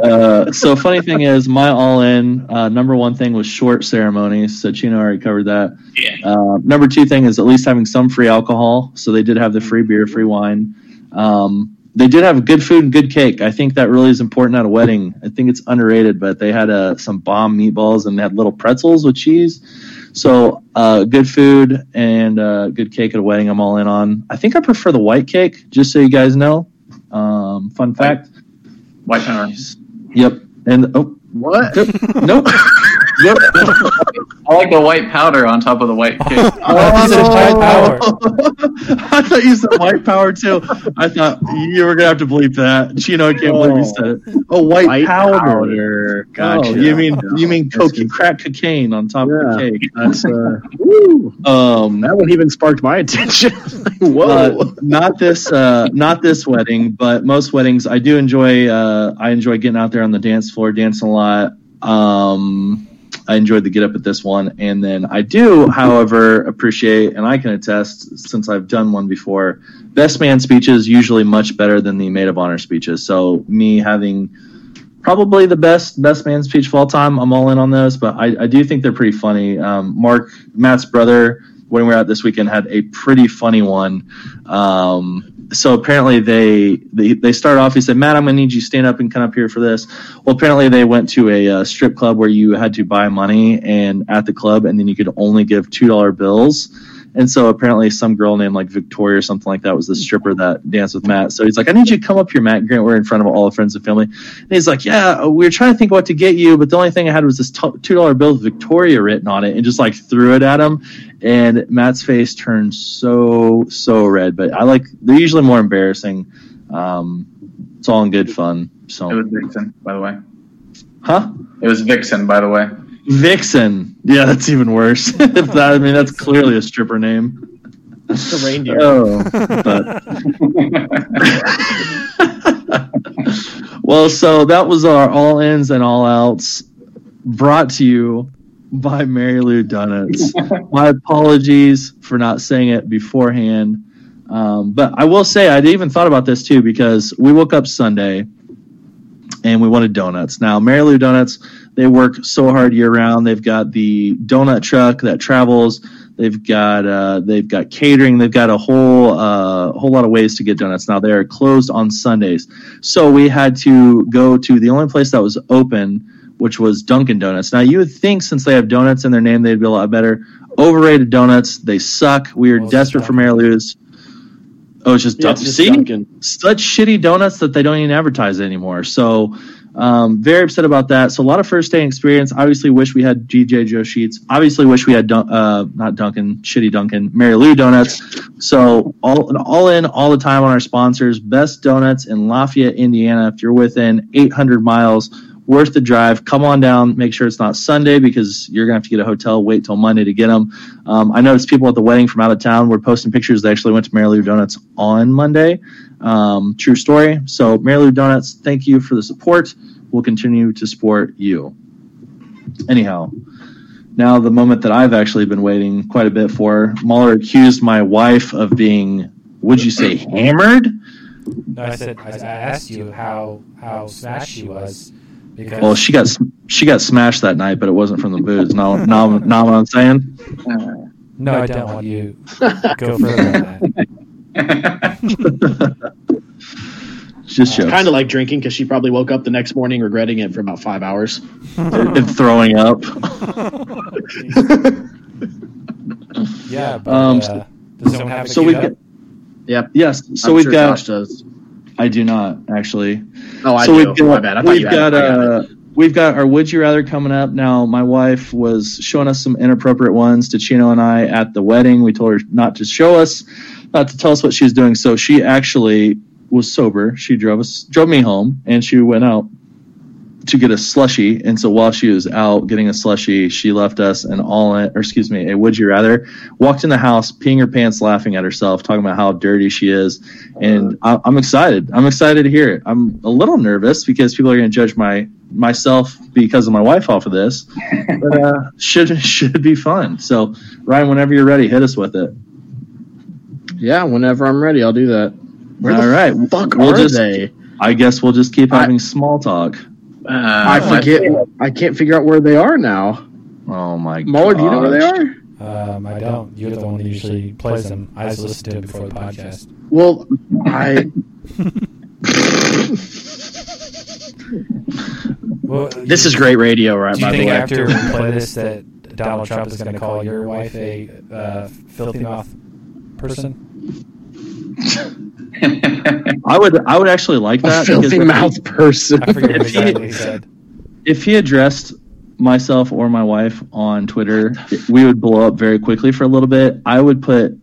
Uh, so funny thing is, my all in uh, number one thing was short ceremonies. So Chino already covered that. Yeah. Uh, number two thing is at least having some free alcohol. So they did have the free beer, free wine. Um, they did have good food and good cake. I think that really is important at a wedding. I think it's underrated, but they had uh, some bomb meatballs and they had little pretzels with cheese. So uh, good food and uh, good cake at a wedding. I'm all in on. I think I prefer the white cake, just so you guys know. Um, fun fact. White power. Yep. And oh What? nope. [laughs] yep. I like the white powder on top of the white [laughs] cake. Oh, he white power. [laughs] I thought you said white power too. I thought you were gonna have to bleep that. Chino, I can't believe you said it. Oh, white, White powder. powder. Gotcha. Oh, you mean you mean That's cocaine, good. crack cocaine on top Yeah. of the cake? [laughs] That's uh, woo. Um, that one even sparked my attention. Like, Whoa. uh, not this uh, not this wedding, but most weddings I do enjoy. Uh, I enjoy getting out there on the dance floor, dancing a lot. Um, I enjoyed the Git Up at this one, and then I do, however, appreciate, and I can attest since I've done one before. Best man speeches usually much better than the maid of honor speeches. So me having probably the best best man speech of all time. I'm all in on those, but I, I do think they're pretty funny. Um, Mark Matt's brother, when we were out this weekend, had a pretty funny one. Um, so apparently they, they they start off. He said, "Matt, I'm gonna need you to stand up and come up here for this." Well, apparently they went to a uh, strip club where you had to buy money and at the club, and then you could only give two dollar bills. And so apparently some girl named like Victoria or something like that was the stripper that danced with Matt. So he's like, I need you to come up here, Matt Grant. We're in front of all the friends and family. And he's like, Yeah, we were trying to think what to get you, but the only thing I had was this t- two dollar bill with Victoria written on it, and just like threw it at him. And Matt's face turned so so red. But I like they're usually more embarrassing. Um, it's all in good fun. So It was Vixen, by the way. huh? It was Vixen, by the way. Vixen. Yeah, that's even worse. [laughs] if that, I mean, that's clearly a stripper name. the reindeer. Oh, [laughs] but well, so that was our all ins and all outs brought to you by Mary Lou Donuts. [laughs] My apologies for not saying it beforehand. Um, but I will say, I even thought about this too because we woke up Sunday and we wanted donuts. Now, Mary Lou Donuts, they work so hard year round. They've got the donut truck that travels. They've got uh, they've got catering. They've got a whole uh, whole lot of ways to get donuts. Now they are closed on Sundays, so we had to go to the only place that was open, which was Dunkin' Donuts. Now you would think since they have donuts in their name, they'd be a lot better. Overrated donuts. They suck. We are Oh, desperate for. Mary Lou's. Oh, it's just Yeah, it's just See, Dunkin'. such shitty donuts that they don't even advertise anymore. So, um, very upset about that. So, a lot of first day experience. Obviously, wish we had DJ Joe Sheets. Obviously, wish we had Dun- uh, not Dunkin', shitty Dunkin', Mary Lou donuts. So, all all in all the time on our sponsors. Best donuts in Lafayette, Indiana. If you're within 800 miles, worth the drive. Come on down. Make sure it's not Sunday because you're gonna have to get a hotel. Wait till Monday to get them. Um, I noticed people at the wedding from out of town were posting pictures. They actually went to Mary Lou Donuts on Monday. Um, true story. So, Mary Lou Donuts, thank you for the support. We'll continue to support you. Anyhow, now the moment that I've actually been waiting quite a bit for. Mahler accused my wife of being, would you say, hammered? No, I said I asked you how how smashed she was because Well, she got she got smashed that night, but it wasn't from the booze. No, no, no, what I'm saying. Uh, no, I don't want you go further than that. It's just jokes. Kind of like drinking because she probably woke up the next morning regretting it for about five hours. and throwing up. [laughs] Yeah, but Um, uh, does someone have So we've got Yep. yes. So I'm we've sure got. Josh does. I do not actually. Oh, I so do. we've got My bad. I thought we've you got it. I got it. uh we've got our would you rather coming up now. My wife was showing us some inappropriate ones to Chino and I at the wedding. We told her not to show us, not to tell us what she was doing. So she actually was sober. She drove us drove me home and she went out to get a slushy. And so while she was out getting a slushy, she left us an all in, or excuse me, a would you rather. Walked in the house, peeing her pants, laughing at herself, talking about how dirty she is. And I, I'm excited. I'm excited to hear it. I'm a little nervous because people are going to judge my myself because of my wife off of this. [laughs] But, uh, should should be fun. So Ryan, whenever you're ready, hit us with it. Yeah, whenever I'm ready, I'll do that. Where All the right, fuck we'll are just- they? I guess we'll just keep I- having small talk. Uh, I forget. I can't figure out where they are now. Oh my god. Mahler, do you know where they are? Um, I don't. You're the one that usually plays them. I just listen to it before the podcast. Well, I [laughs] Well, this is great radio, right? Do you By the think way, after we play this that Donald Trump is going to call your wife a uh, filthy mouth person? [laughs] I would I would actually like that. a that. filthy because mouth person. I forget If he- exactly he said. If he addressed myself or my wife on Twitter, we would blow up very quickly for a little bit. I would put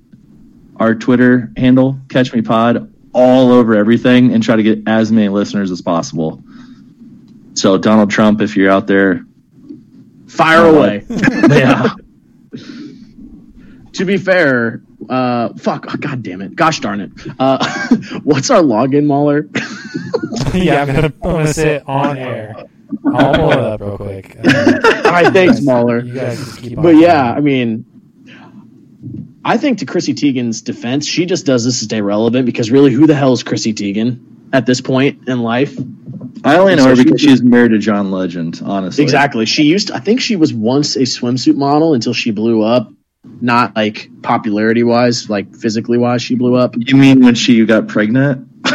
our Twitter handle, Catch Me Pod, all over everything and try to get as many listeners as possible. So Donald Trump, if you're out there, Fire away. [laughs] yeah, [laughs] to be fair, uh, fuck, oh, god damn it, gosh darn it. Uh, [laughs] what's our login, Mahler? [laughs] yeah, I'm gonna, I'm gonna say it on air. I'll pull it up real quick. Uh, All right, thanks, you guys- Mahler. You guys just keep on. But yeah, I mean, I think to Chrissy Teigen's defense, she just does this to stay relevant because really, who the hell is Chrissy Teigen at this point in life? I only know So her she- because she's married to John Legend. Honestly, Exactly. She used, to, I think she was once a swimsuit model until she blew up. Not like popularity wise, like physically wise, she blew up. You mean when she got pregnant? [laughs]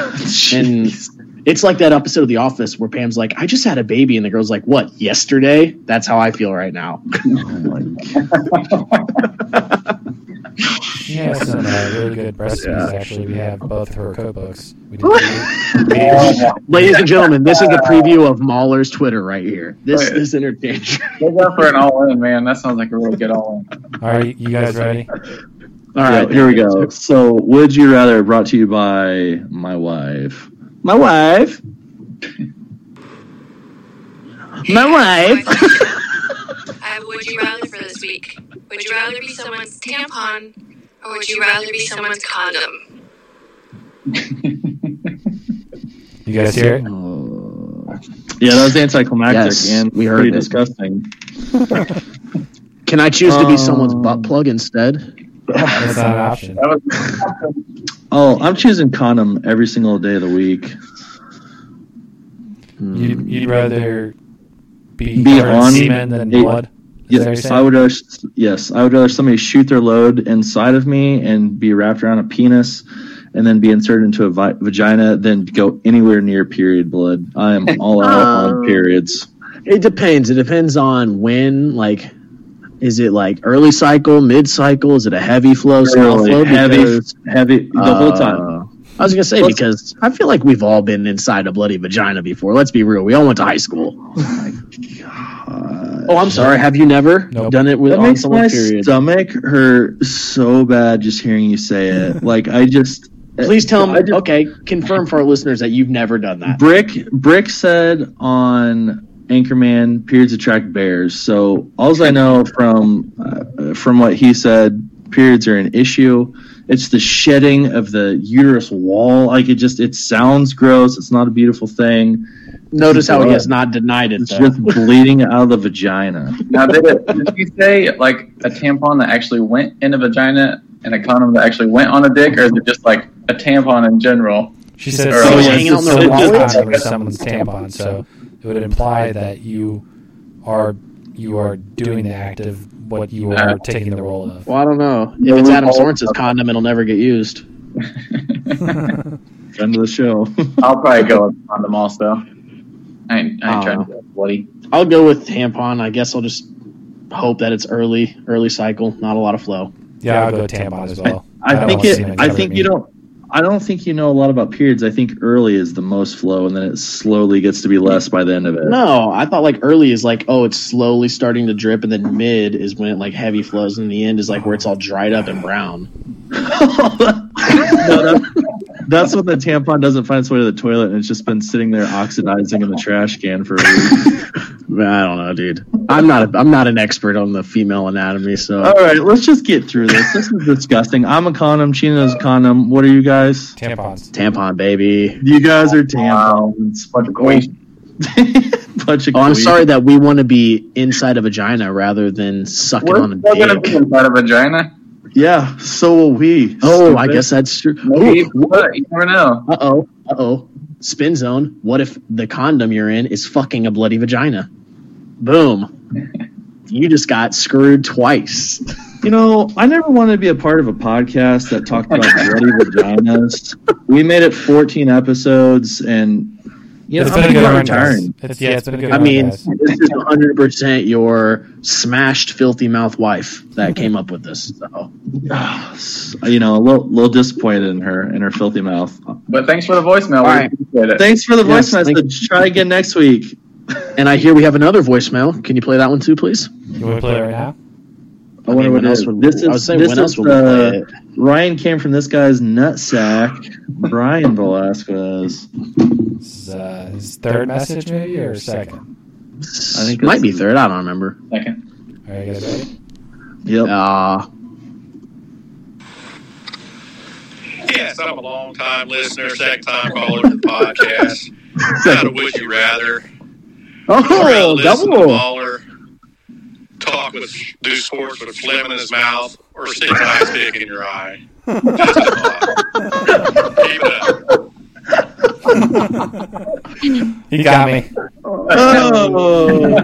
And it's like that episode of The Office where Pam's like, I just had a baby. And the girl's like, What, yesterday? That's how I feel right now. [laughs] Oh [laughs] She has some uh, really good recipes. Actually, we have both her cookbooks. We did. [laughs] Ladies and gentlemen, this is the [laughs] preview of Mahler's Twitter right here. This Wait. is entertaining. Go [laughs] go for an all in, man. That sounds like a really good all in. All right, you guys ready? All right, here we go. So, would you rather brought to you by my wife? My wife. My wife. I would you rather for this week? Would you rather be someone's tampon or would you rather be someone's condom? You guys hear it? Yeah, that was anticlimactic Yes, and we heard pretty it. disgusting. [laughs] Can I choose to be someone's Um, butt plug instead? That's not an option. Oh, I'm choosing condom every single day of the week. You'd, you'd rather be, Be covered in on semen than a- blood? Is that what you're Yes. I would. Rather, yes, I would rather somebody shoot their load inside of me and be wrapped around a penis, and then be inserted into a vi- vagina than go anywhere near period blood. I am [laughs] all out Um, on periods. It depends. It depends on when. Like, is it like early cycle, mid cycle? Is it a heavy flow, small flow? heavy, Because, heavy the whole time. uh, I was gonna say What's- because I feel like we've all been inside a bloody vagina before. Let's be real. We all went to high school. Oh, I'm sorry. Have you never Nope. done it with That on makes my period? stomach hurt so bad just hearing you say it. [laughs] Like I just Please tell me. Okay, confirm for our listeners that you've never done that. Brick Brick said on Anchorman periods attract bears. So all I know from uh, from what he said, periods are an issue. It's the shedding of the uterus wall. Like it just it sounds gross. It's not a beautiful thing. Notice how he has not denied it. It's Though. just bleeding out of the vagina. now did, it, did you say like a tampon that actually went in a vagina and a condom that actually went on a dick, or is it just like a tampon in general? She said Or someone's, hanging out in their someone's wallet? condom or someone's tampon, so it would imply that you are you are doing the act of what you are Uh, taking the role of. Well, I don't know. If it's Adam Sorensen's condom, it'll never get used. [laughs] End of the show. I'll probably go with condom also. I ain't, I ain't Oh. trying to oh. get bloody. I'll go with tampon. I guess I'll just hope that it's early, early cycle, not a lot of flow. Yeah, I'll go tampon as well. I don't think it. I think me. you don't. I don't think you know a lot about periods. I think early is the most flow, and then it slowly gets to be less by the end of it. No, I thought like early is like, oh, it's slowly starting to drip, and then mid is when it like heavy flows, and the end is like where it's all dried up and brown. [laughs] no, that's, that's when the tampon doesn't find its way to the toilet, and it's just been sitting there oxidizing in the trash can for a week. [laughs] I don't know, dude. I'm not. A, I'm not an expert on the female anatomy, so All right, let's just get through this. This is disgusting. I'm a condom. Chino's a condom. What are you guys? tampons. tampon baby. You guys are tampons. Bunch of queens. [laughs] bunch of Oh, I'm queens. sorry that we want to be inside a vagina rather than sucking We're on a still gonna dick. be inside a vagina. Yeah, so will we. Oh, I guess that's true. Maybe, but you never know. Uh oh. Uh oh. Spin zone. What if the condom you're in is fucking a bloody vagina? Boom. You just got screwed twice. You know, I never wanted to be a part of a podcast that talked about bloody [laughs] vaginas. We made it 14 episodes, and you know, it's I'm been a good thinking about run, guys. It's, yeah, it's been a good I run, mean, guys. this is 100% your smashed, filthy mouth wife that came up with this. So. [sighs] You know, a little, little disappointed in her in her filthy mouth. But thanks for the voicemail. We Alright. it. Thanks for the Yes, voice thank- message. Try again next week. And I hear we have another voicemail. Can you play that one too, please? You want to play it right now? I wonder mean, what else would- This I would is say this when else is would uh. Ryan came from this guy's nutsack, Brian Velasquez. Is, uh, his third message, maybe, or second? I think might be third. I don't remember. Second. All right, you guys ready? Yep. Uh, Yes, I'm a long time listener, second time caller to the podcast. [laughs] How would you rather? Oh, double. Mahler talk with, do sports with phlegm in his mouth, or stick ice pick in your eye. [laughs] A. Keep it up. [laughs] He got me. Oh,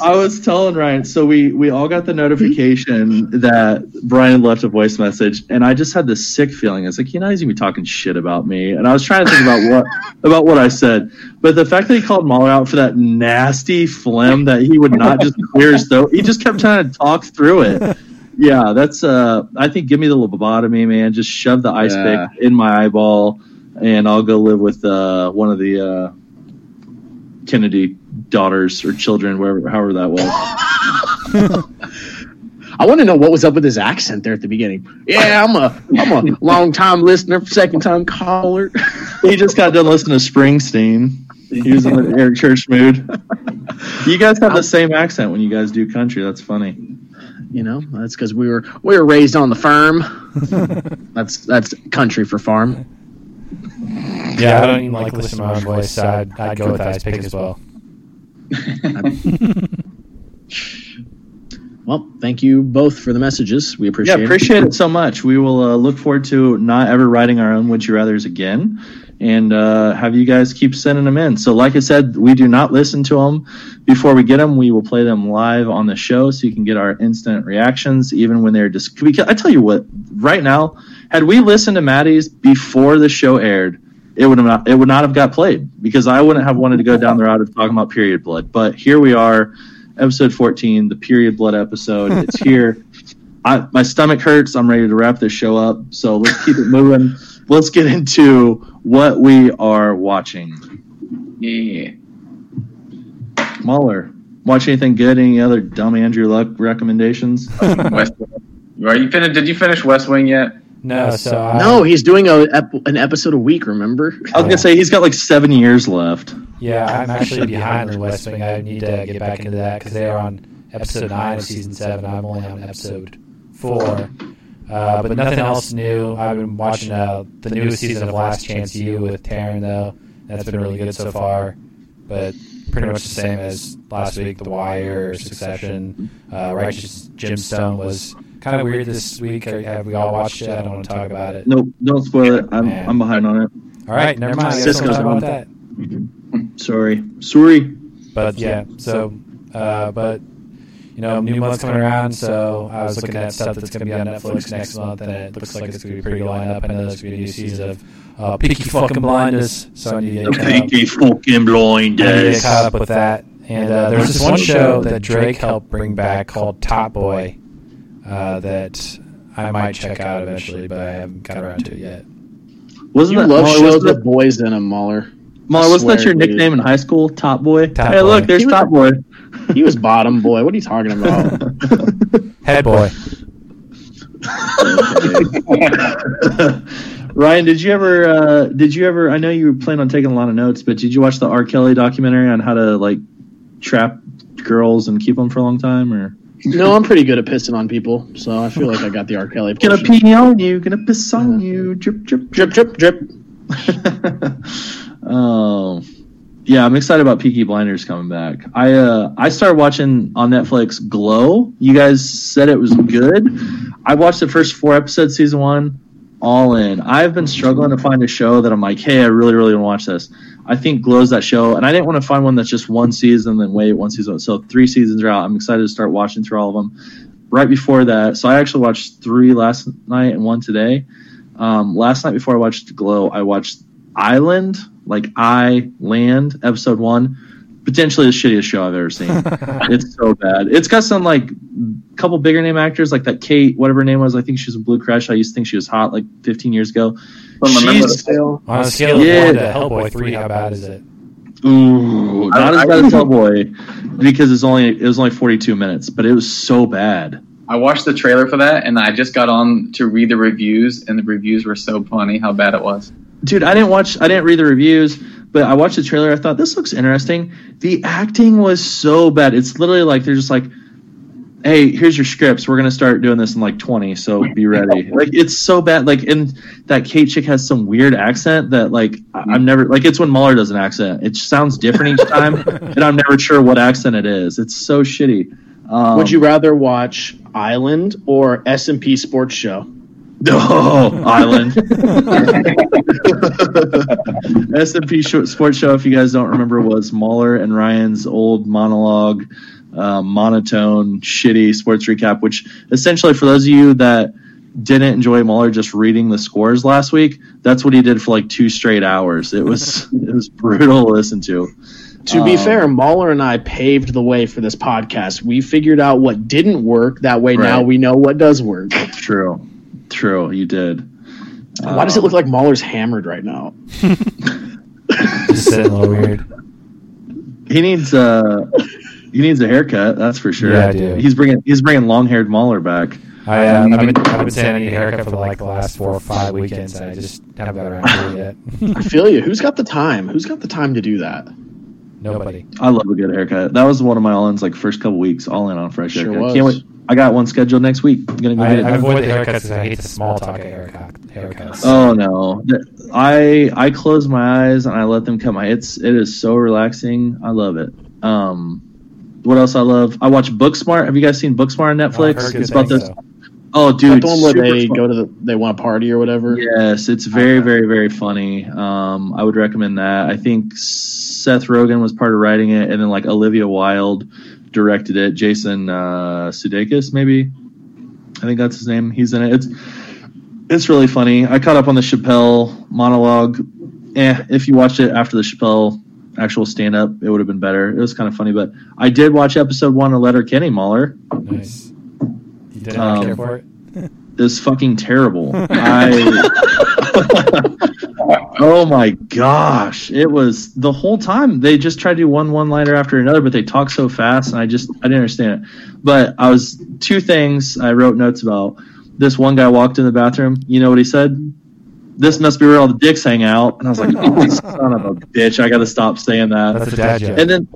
I was telling Ryan. So we we all got the notification that Brian left a voice message, and I just had this sick feeling. It's like you know he's gonna be talking shit about me, and I was trying to think about what [laughs] about what I said, but the fact that he called Mahler out for that nasty phlegm that he would not just clear his throat, he just kept trying to talk through it. Yeah, that's. uh I think give me the lobotomy, man. Just shove the ice Yeah. pick in my eyeball, and I'll go live with uh one of the. uh Kennedy daughters or children, wherever, however that was. [laughs] I want to know what was up with his accent there at the beginning. Yeah, I'm a I'm a long time listener, second time caller. [laughs] he just got done listening to Springsteen. He was in the Eric Church mood. You guys have the same accent when you guys do country. That's funny. You know, that's because we were we were raised on the farm. [laughs] that's that's country for farm. Yeah, I don't even like listening to my own voice, so I'd, I'd go with ice pick as well. [laughs] Well, thank you both for the messages. We appreciate yeah, it. appreciate it so much. We will uh, look forward to not ever writing our own Would You Rather's again and uh, have you guys keep sending them in. So, like I said, we do not listen to them before we get them. We will play them live on the show so you can get our instant reactions, even when they're just. Because I tell you what, right now, had we listened to Maddie's before the show aired, it would have not. It would not have got played because I wouldn't have wanted to go down the route of talking about period blood. But here we are, episode fourteen, the period blood episode. It's [laughs] here. I, my stomach hurts. I'm ready to wrap this show up. So let's keep it moving. Let's get into what we are watching. Yeah. Mahler, watch anything good? Any other dumb Andrew Luck recommendations? [laughs] West Are you finished? Did you finish West Wing yet? No, so I, No, he's doing a ep- an episode a week. Remember? I was gonna say he's got like seven years left. Yeah, I'm actually behind the West Wing. I need to get back into that because they are on episode nine of season seven. I'm only on episode four. Uh, but nothing else new. I've been watching uh, the newest season of Last Chance U with Taryn though. That's been really good so far. But pretty much the same as last week. The Wire, Succession, uh, Righteous Gemstone was kind of weird this week. Have we all watched it? I don't want to talk about it. Nope, don't spoil it. I'm Man. I'm behind on it. All right, never mind. I Cisco's we'll talk on. about that. Sorry, sorry. But yeah, so uh, but you know, new month's coming around, so I was looking at stuff that's going to be on Netflix next month, and it looks like it's going to be pretty good lineup. I know there's going to be a new season of uh, Peaky fucking Blinders, so I need to get caught up. Peaky fucking I need to blinders. get caught up with that. And uh, there was this one show that Drake helped bring back called Top Boy uh, that I might check out eventually, but I haven't got around to it yet. Wasn't You that love Mahler, shows wasn't with that, boys in them, Mahler. Mahler, wasn't that your dude. nickname in high school? Top boy. Top hey, Boy. look, there's He was- Top boy. [laughs] He was bottom boy. What are you talking about? [laughs] Head Boy. [laughs] Ryan, did you ever? Uh, did you ever? I know you plan on taking a lot of notes, but did you watch the R. Kelly documentary on how to like trap girls and keep them for a long time? Or no, I'm pretty good at pissing on people, so I feel like I got the R. Kelly. gonna pee on you, gonna piss on you, drip, drip, drip, drip, drip. oh, [laughs] yeah, I'm excited about Peaky Blinders coming back. I uh, I started watching on Netflix Glow. You guys said it was good. I watched the first four episodes, season one, all in. I've been struggling to find a show that I'm like, hey, I really, really want to watch this. I think Glow's that show, and I didn't want to find one that's just one season, then wait one season. So three seasons are out. I'm excited to start watching through all of them. Right before that, so I actually watched three last night and one today. Um, last night before I watched Glow, I watched Island, like I Land, episode one. Potentially the shittiest show I've ever seen. [laughs] it's so bad. It's got some like couple bigger name actors, like that Kate, whatever her name was. I think she was in Blue Crush. I used to think she was hot like 15 years ago. From Remember She's- the Tale? On a scale of Yeah. one to Hellboy three, how bad is it? Ooh, not I- as bad I- as Hellboy because it's only it was only 42 minutes, but it was so bad. I watched the trailer for that, and I just got on to read the reviews, and the reviews were so funny how bad it was. Dude, I didn't watch. I didn't read the reviews, but I watched the trailer. I thought this looks interesting. The acting was so bad. It's literally like they're just like, "Hey, here's your scripts. We're gonna start doing this in like 20, so be ready." like it's so bad. Like, and that Kate chick has some weird accent that like I- I'm never like. It's when Mahler does an accent. It sounds different each time, [laughs] and I'm never sure what accent it is. It's so shitty. Um, Would you rather watch Island or S and P Sports Show? [laughs] Oh, Island. [laughs] S&P Sports Show, if you guys don't remember, was Mahler and Ryan's old monologue, uh, monotone, shitty sports recap. Which essentially, for those of you that didn't enjoy Mahler just reading the scores last week, that's what he did for like two straight hours. It was [laughs] it was brutal to listen to. To be Um, fair, Mahler and I paved the way for this podcast. We figured out what didn't work. That way, now we know what does work. True, true, you did. Why does it look like Mahler's hammered right now? [laughs] [laughs] Just sitting a little weird. He needs uh he needs a haircut. That's for sure. Yeah, I do. He's bringing he's bringing long haired Mahler back. I, um, I've, been, I've been saying I need a haircut for like the last four or five weekends, and I just [laughs] haven't got around to it yet. I [laughs] feel you. Who's got the time? Who's got the time to do that? Nobody. I love a good haircut. That was one of my all-ins like first couple weeks, all in on fresh Sure haircut. was. Can't wait. I got one scheduled next week. I'm gonna go I, get it I avoid the haircuts because I hate the small talk at haircut, haircuts. Oh no, I I close my eyes and I let them come. It's it is so relaxing. I love it. Um, what else I love? I watch Booksmart. Have you guys seen Booksmart on Netflix? heard it's about things, this. though. Oh, dude, the one where they fun. go to the they want a party or whatever? Yes, it's very, very, very funny. Um, I would recommend that. I think Seth Rogen was part of writing it, and then like Olivia Wilde directed it. Jason uh, Sudeikis, maybe. I think that's his name. He's in it. It's it's really funny. I caught up on the Chappelle monologue. Eh, if you watched it after the Chappelle actual stand up, it would have been better. It was kind of funny, but I did watch episode one of Letterkenny Mahler. Nice. You didn't Um, care for it? it? is fucking terrible. I [laughs] Oh my gosh. It was the whole time they just tried to do one one liner after another, but they talk so fast and I just I didn't understand it. But I was two things I wrote notes about. This one guy walked in the bathroom, you know what he said? This must be where all the dicks hang out. And I was like, [laughs] oh, son of a bitch, I gotta stop saying that. That's a dad joke. And then,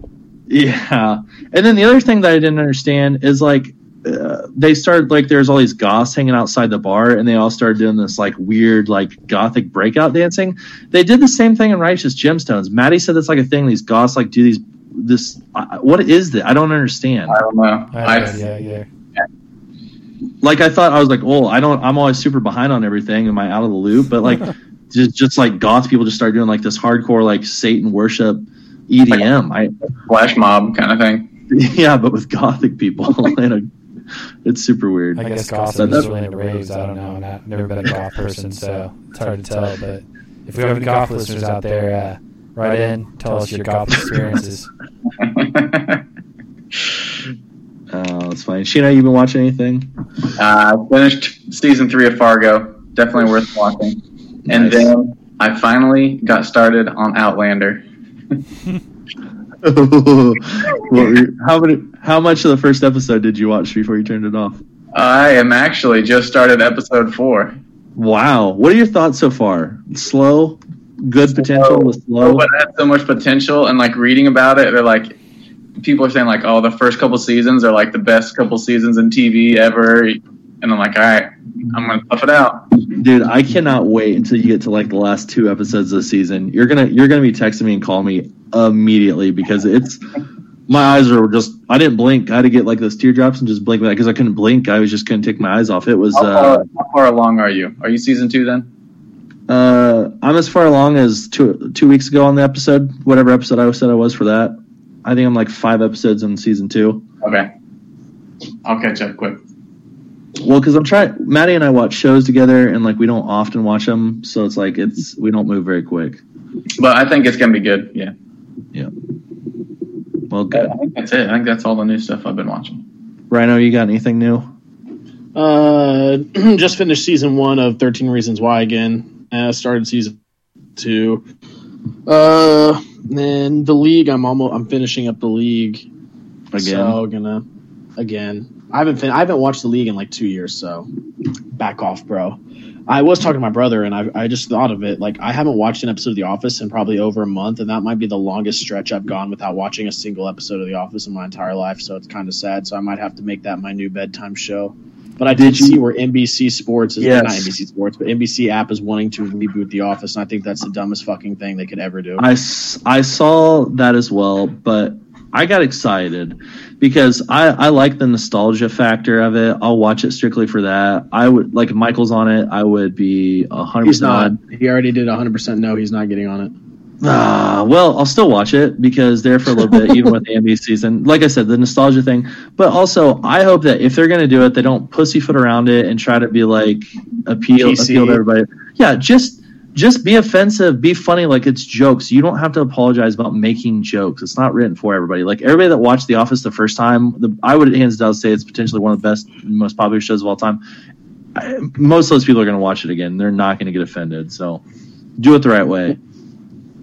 yeah. And then the other thing that I didn't understand is like, uh, they started like there's all these goths hanging outside the bar, and they all started doing this like weird like gothic breakout dancing. They did the same thing in Righteous Gemstones. Maddie said that's like a thing. These goths like do these this. Uh, what is that? I don't understand. I don't know. I I, had no idea either. Like I thought I was like, oh, I don't. I'm always super behind on everything. Am I out of the loop? But like, [laughs] just just like goth people just start doing like this hardcore like Satan worship EDM. Like I flash mob kind of thing. [laughs] yeah, but with gothic people. [laughs] and a, it's super weird. I guess So gossip that- is really into raves. I don't know. I've never been a goth person, so it's hard to tell. But if we have any goth listeners out there, uh, write in, tell us your goth experiences. Oh, that's fine. Sheena, you been watching anything? Uh, I finished season three of Fargo. Definitely worth watching. And Nice. then I finally got started on Outlander. [laughs] Were how many? How much of the first episode did you watch before you turned it off? I am actually just started episode four. Wow. What are your thoughts so far? Slow, good potential. The slow. But it had so much potential, and like reading about it, they're like, people are saying like, oh, the first couple seasons are like the best couple seasons in TV ever. And I'm like, all right, I'm gonna tough it out. Dude, I cannot wait until you get to like the last two episodes of the season. You're gonna you're gonna be texting me and call me immediately because it's my eyes are just I didn't blink. I had to get like those teardrops and just blink because I couldn't blink. I was just couldn't take my eyes off. It was How uh, far, how far along are you? Are you season two then? uh I'm as far along as two two weeks ago on the episode, whatever episode I said I was for that. I think I'm like five episodes in season two. Okay. I'll catch up quick. Well, because I'm trying. Maddie and I watch shows together, and like we don't often watch them, so it's like it's we don't move very quick. But I think it's gonna be good. Yeah. Yeah. Well, good. I think that's it. I think that's all the new stuff I've been watching. Rhino, you got anything new? Uh, [clears throat] just finished season one of Thirteen Reasons Why again. Uh, started season two. Uh, and the league. I'm almost. I'm finishing up the league. Again, So gonna again. I haven't fin- I haven't watched the league in like two years. So back off, bro. I was talking to my brother, and I I just thought of it. Like I haven't watched an episode of The Office in probably over a month, and that might be the longest stretch I've gone without watching a single episode of The Office in my entire life. So it's kind of sad. So I might have to make that my new bedtime show. But I did, see where NBC Sports is Yes. not NBC Sports, but NBC app is wanting to reboot The Office, and I think that's the dumbest fucking thing they could ever do. I, I saw that as well, but I got excited because I, I like the nostalgia factor of it. I'll watch it strictly for that. I would like if Michael's on it. I would be a hundred He's not. He already did 100. percent No, he's not getting on it. Ah, well, I'll still watch it because there for a little bit, even with [laughs] the NBA season. Like I said, the nostalgia thing. But also, I hope that if they're going to do it, they don't pussyfoot around it and try to be like appeal PC. appeal to everybody. Yeah, just just be offensive, be funny, like it's jokes. You don't have to apologize about making jokes. It's not written for everybody. Like everybody that watched The Office the first time, the, I would hands down say it's potentially one of the best, most popular shows of all time. I, most of those people are going to watch it again. They're not going to get offended. So do it the right way.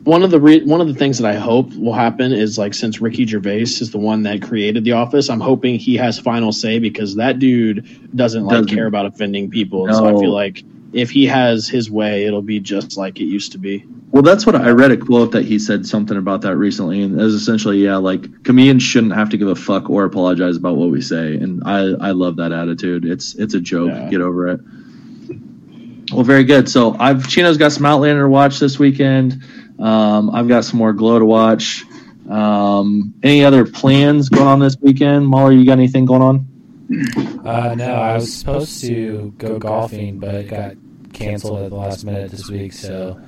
One of the re- one of the things that I hope will happen is like since Ricky Gervais is the one that created The Office, I'm hoping he has final say because that dude doesn't like Doesn't. care about offending people. And so I feel like if he has his way, it'll be just like it used to be. Well, that's what I read a quote that he said something about that recently, and it was essentially, yeah, like comedians shouldn't have to give a fuck or apologize about what we say, and I I love that attitude. It's it's a joke. Yeah. Get over it. Well, very good. So I've Chino's got some Outlander to watch this weekend. Um, I've got some more Glow to watch. Um, any other plans going on this weekend? Mahler, you got anything going on? Uh, no, I was supposed to go golfing, but it got canceled at the last minute this week, so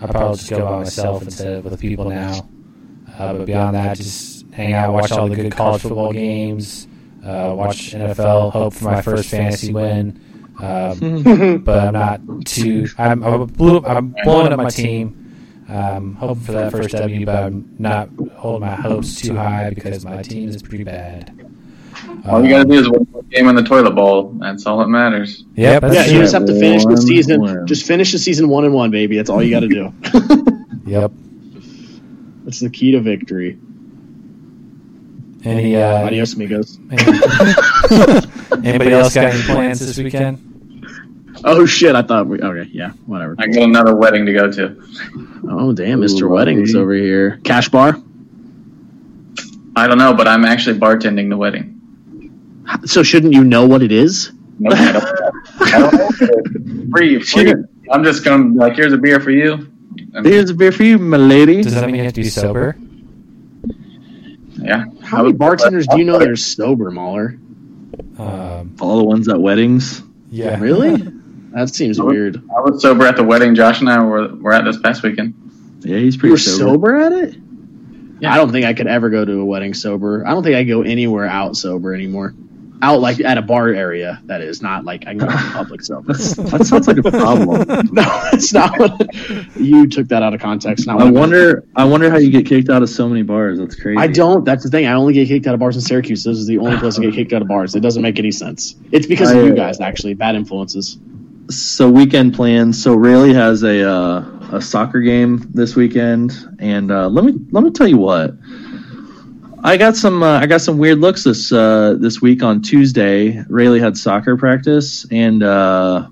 I'll probably just go by myself instead of with people now. Uh, but beyond that, just hang out, watch all the good college football games, uh, watch NFL, hope for my first fantasy win. Um, [laughs] but I'm not too. I'm, I'm, blew, I'm blowing up my team. Um, hoping for that first W, but I'm not holding my hopes too high because my team is pretty bad. All you gotta do is win the game in the toilet bowl. That's all that matters. Yep, that's yeah, you just have to finish the season. win. Just finish the season one and one, baby. That's all you got to do. [laughs] Yep. That's the key to victory. Any uh, Adios, amigos. [laughs] anybody else got any plans this weekend? [laughs] Oh shit! I thought we. Okay, yeah, whatever. I got another wedding to go to. Oh damn, Mr. Weddings over here. Cash bar. I don't know, but I'm actually bartending the wedding. So shouldn't you know what it is? No, I don't. I don't know. free, [laughs] free. I'm just gonna like, here's a beer for you. And, Here's a beer for you, my lady. Does that mean you have to be sober? yeah. How many bartenders do you know that are sober, Mahler? Um, All the ones at weddings. yeah. Really? [laughs] That seems weird. I was sober at the wedding Josh and I were, were at this past weekend. Yeah, he's You pretty were sober. sober at it? Yeah. I don't think I could ever go to a wedding sober. I don't think I go anywhere out sober anymore. Out like at a bar area, that is not like I can go to [laughs] public sober. That sounds like a problem. [laughs] no, it's not what you took that out of context. Not I wonder. I wonder how you get kicked out of so many bars. That's crazy. I don't. That's the thing. I only get kicked out of bars in Syracuse. This is the only place I get kicked out of bars. It doesn't make any sense. It's because of you uh, guys, actually. Bad influences. So weekend plans. So Rayleigh has a uh, a soccer game this weekend, and uh, let me let me tell you what. I got some uh, I got some weird looks this uh, this week on Tuesday. Rayleigh had soccer practice, and uh,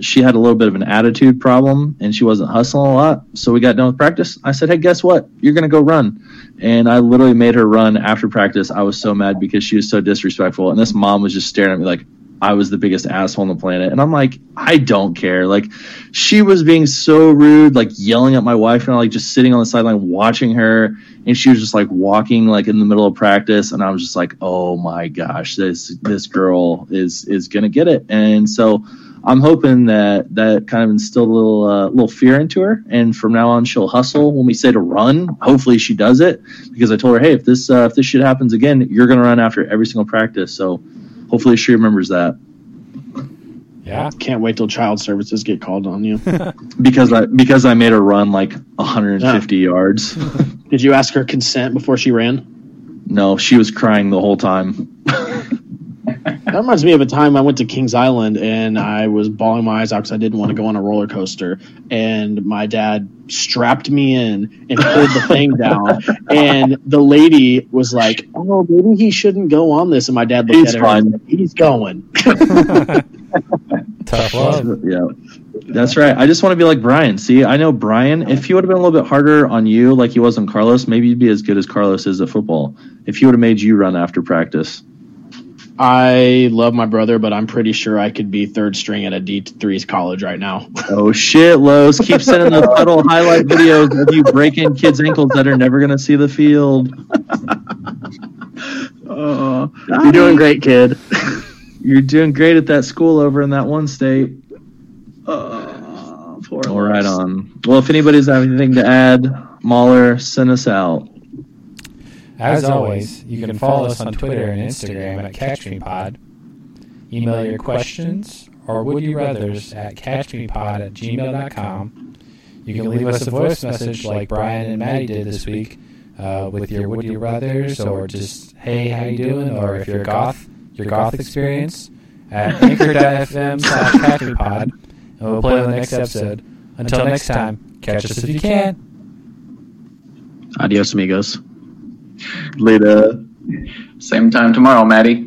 she had a little bit of an attitude problem, and she wasn't hustling a lot. So we got done with practice. I said, "Hey, guess what? You're gonna go run." And I literally made her run after practice. I was so mad because she was so disrespectful, and this mom was just staring at me like, I was the biggest asshole on the planet. And I'm like, I don't care. Like, she was being so rude, like yelling at my wife, and I like just sitting on the sideline watching her. And she was just like walking like in the middle of practice, and I was just like, oh my gosh, this this girl is is gonna get it. And so I'm hoping that that kind of instilled a little uh, little fear into her, and from now on she'll hustle. When we say to run, hopefully she does it because I told her, hey, if this uh, if this shit happens again, you're gonna run after every single practice. So hopefully she remembers that Yeah. Can't wait till child services get called on you. [laughs] because I because I made her run like 150 yards. [laughs] Did you ask her consent before she ran? no, she was crying the whole time. [laughs] That reminds me of a time I went to Kings Island and I was bawling my eyes out because I didn't want to go on a roller coaster. And my dad strapped me in and pulled the thing down. And the lady was like, "Oh, maybe he shouldn't go on this." And my dad looked He's at her and said, "He's going." [laughs] Tough love. yeah. That's right. I just want to be like Brian. See, I know Brian, if he would have been a little bit harder on you like he was on Carlos, maybe you'd be as good as Carlos is at football. If he would have made you run after practice. I love my brother, but I'm pretty sure I could be third string at a D3's college right now. [laughs] Oh shit, Los. Keep sending those little highlight videos of you breaking kids' ankles that are never going to see the field. Oh, You're doing great, kid. [laughs] You're doing great at that school over in that one state. Oh, Poor All right on. Well, if anybody's have anything to add, Mahler, send us out. As always, you can follow us on Twitter and Instagram at CatchMePod. Email your questions or would you rathers at catchmepod at gmail.com. You can leave us a voice message like Brian and Maddie did this week uh, with your would you rathers or just hey how you doing or if you're goth your goth experience at [laughs] anchor.fm slash catchmepod and we'll play on the next episode. Until next time, catch us if you can. Adios, amigos. Later. Same time tomorrow, Maddie.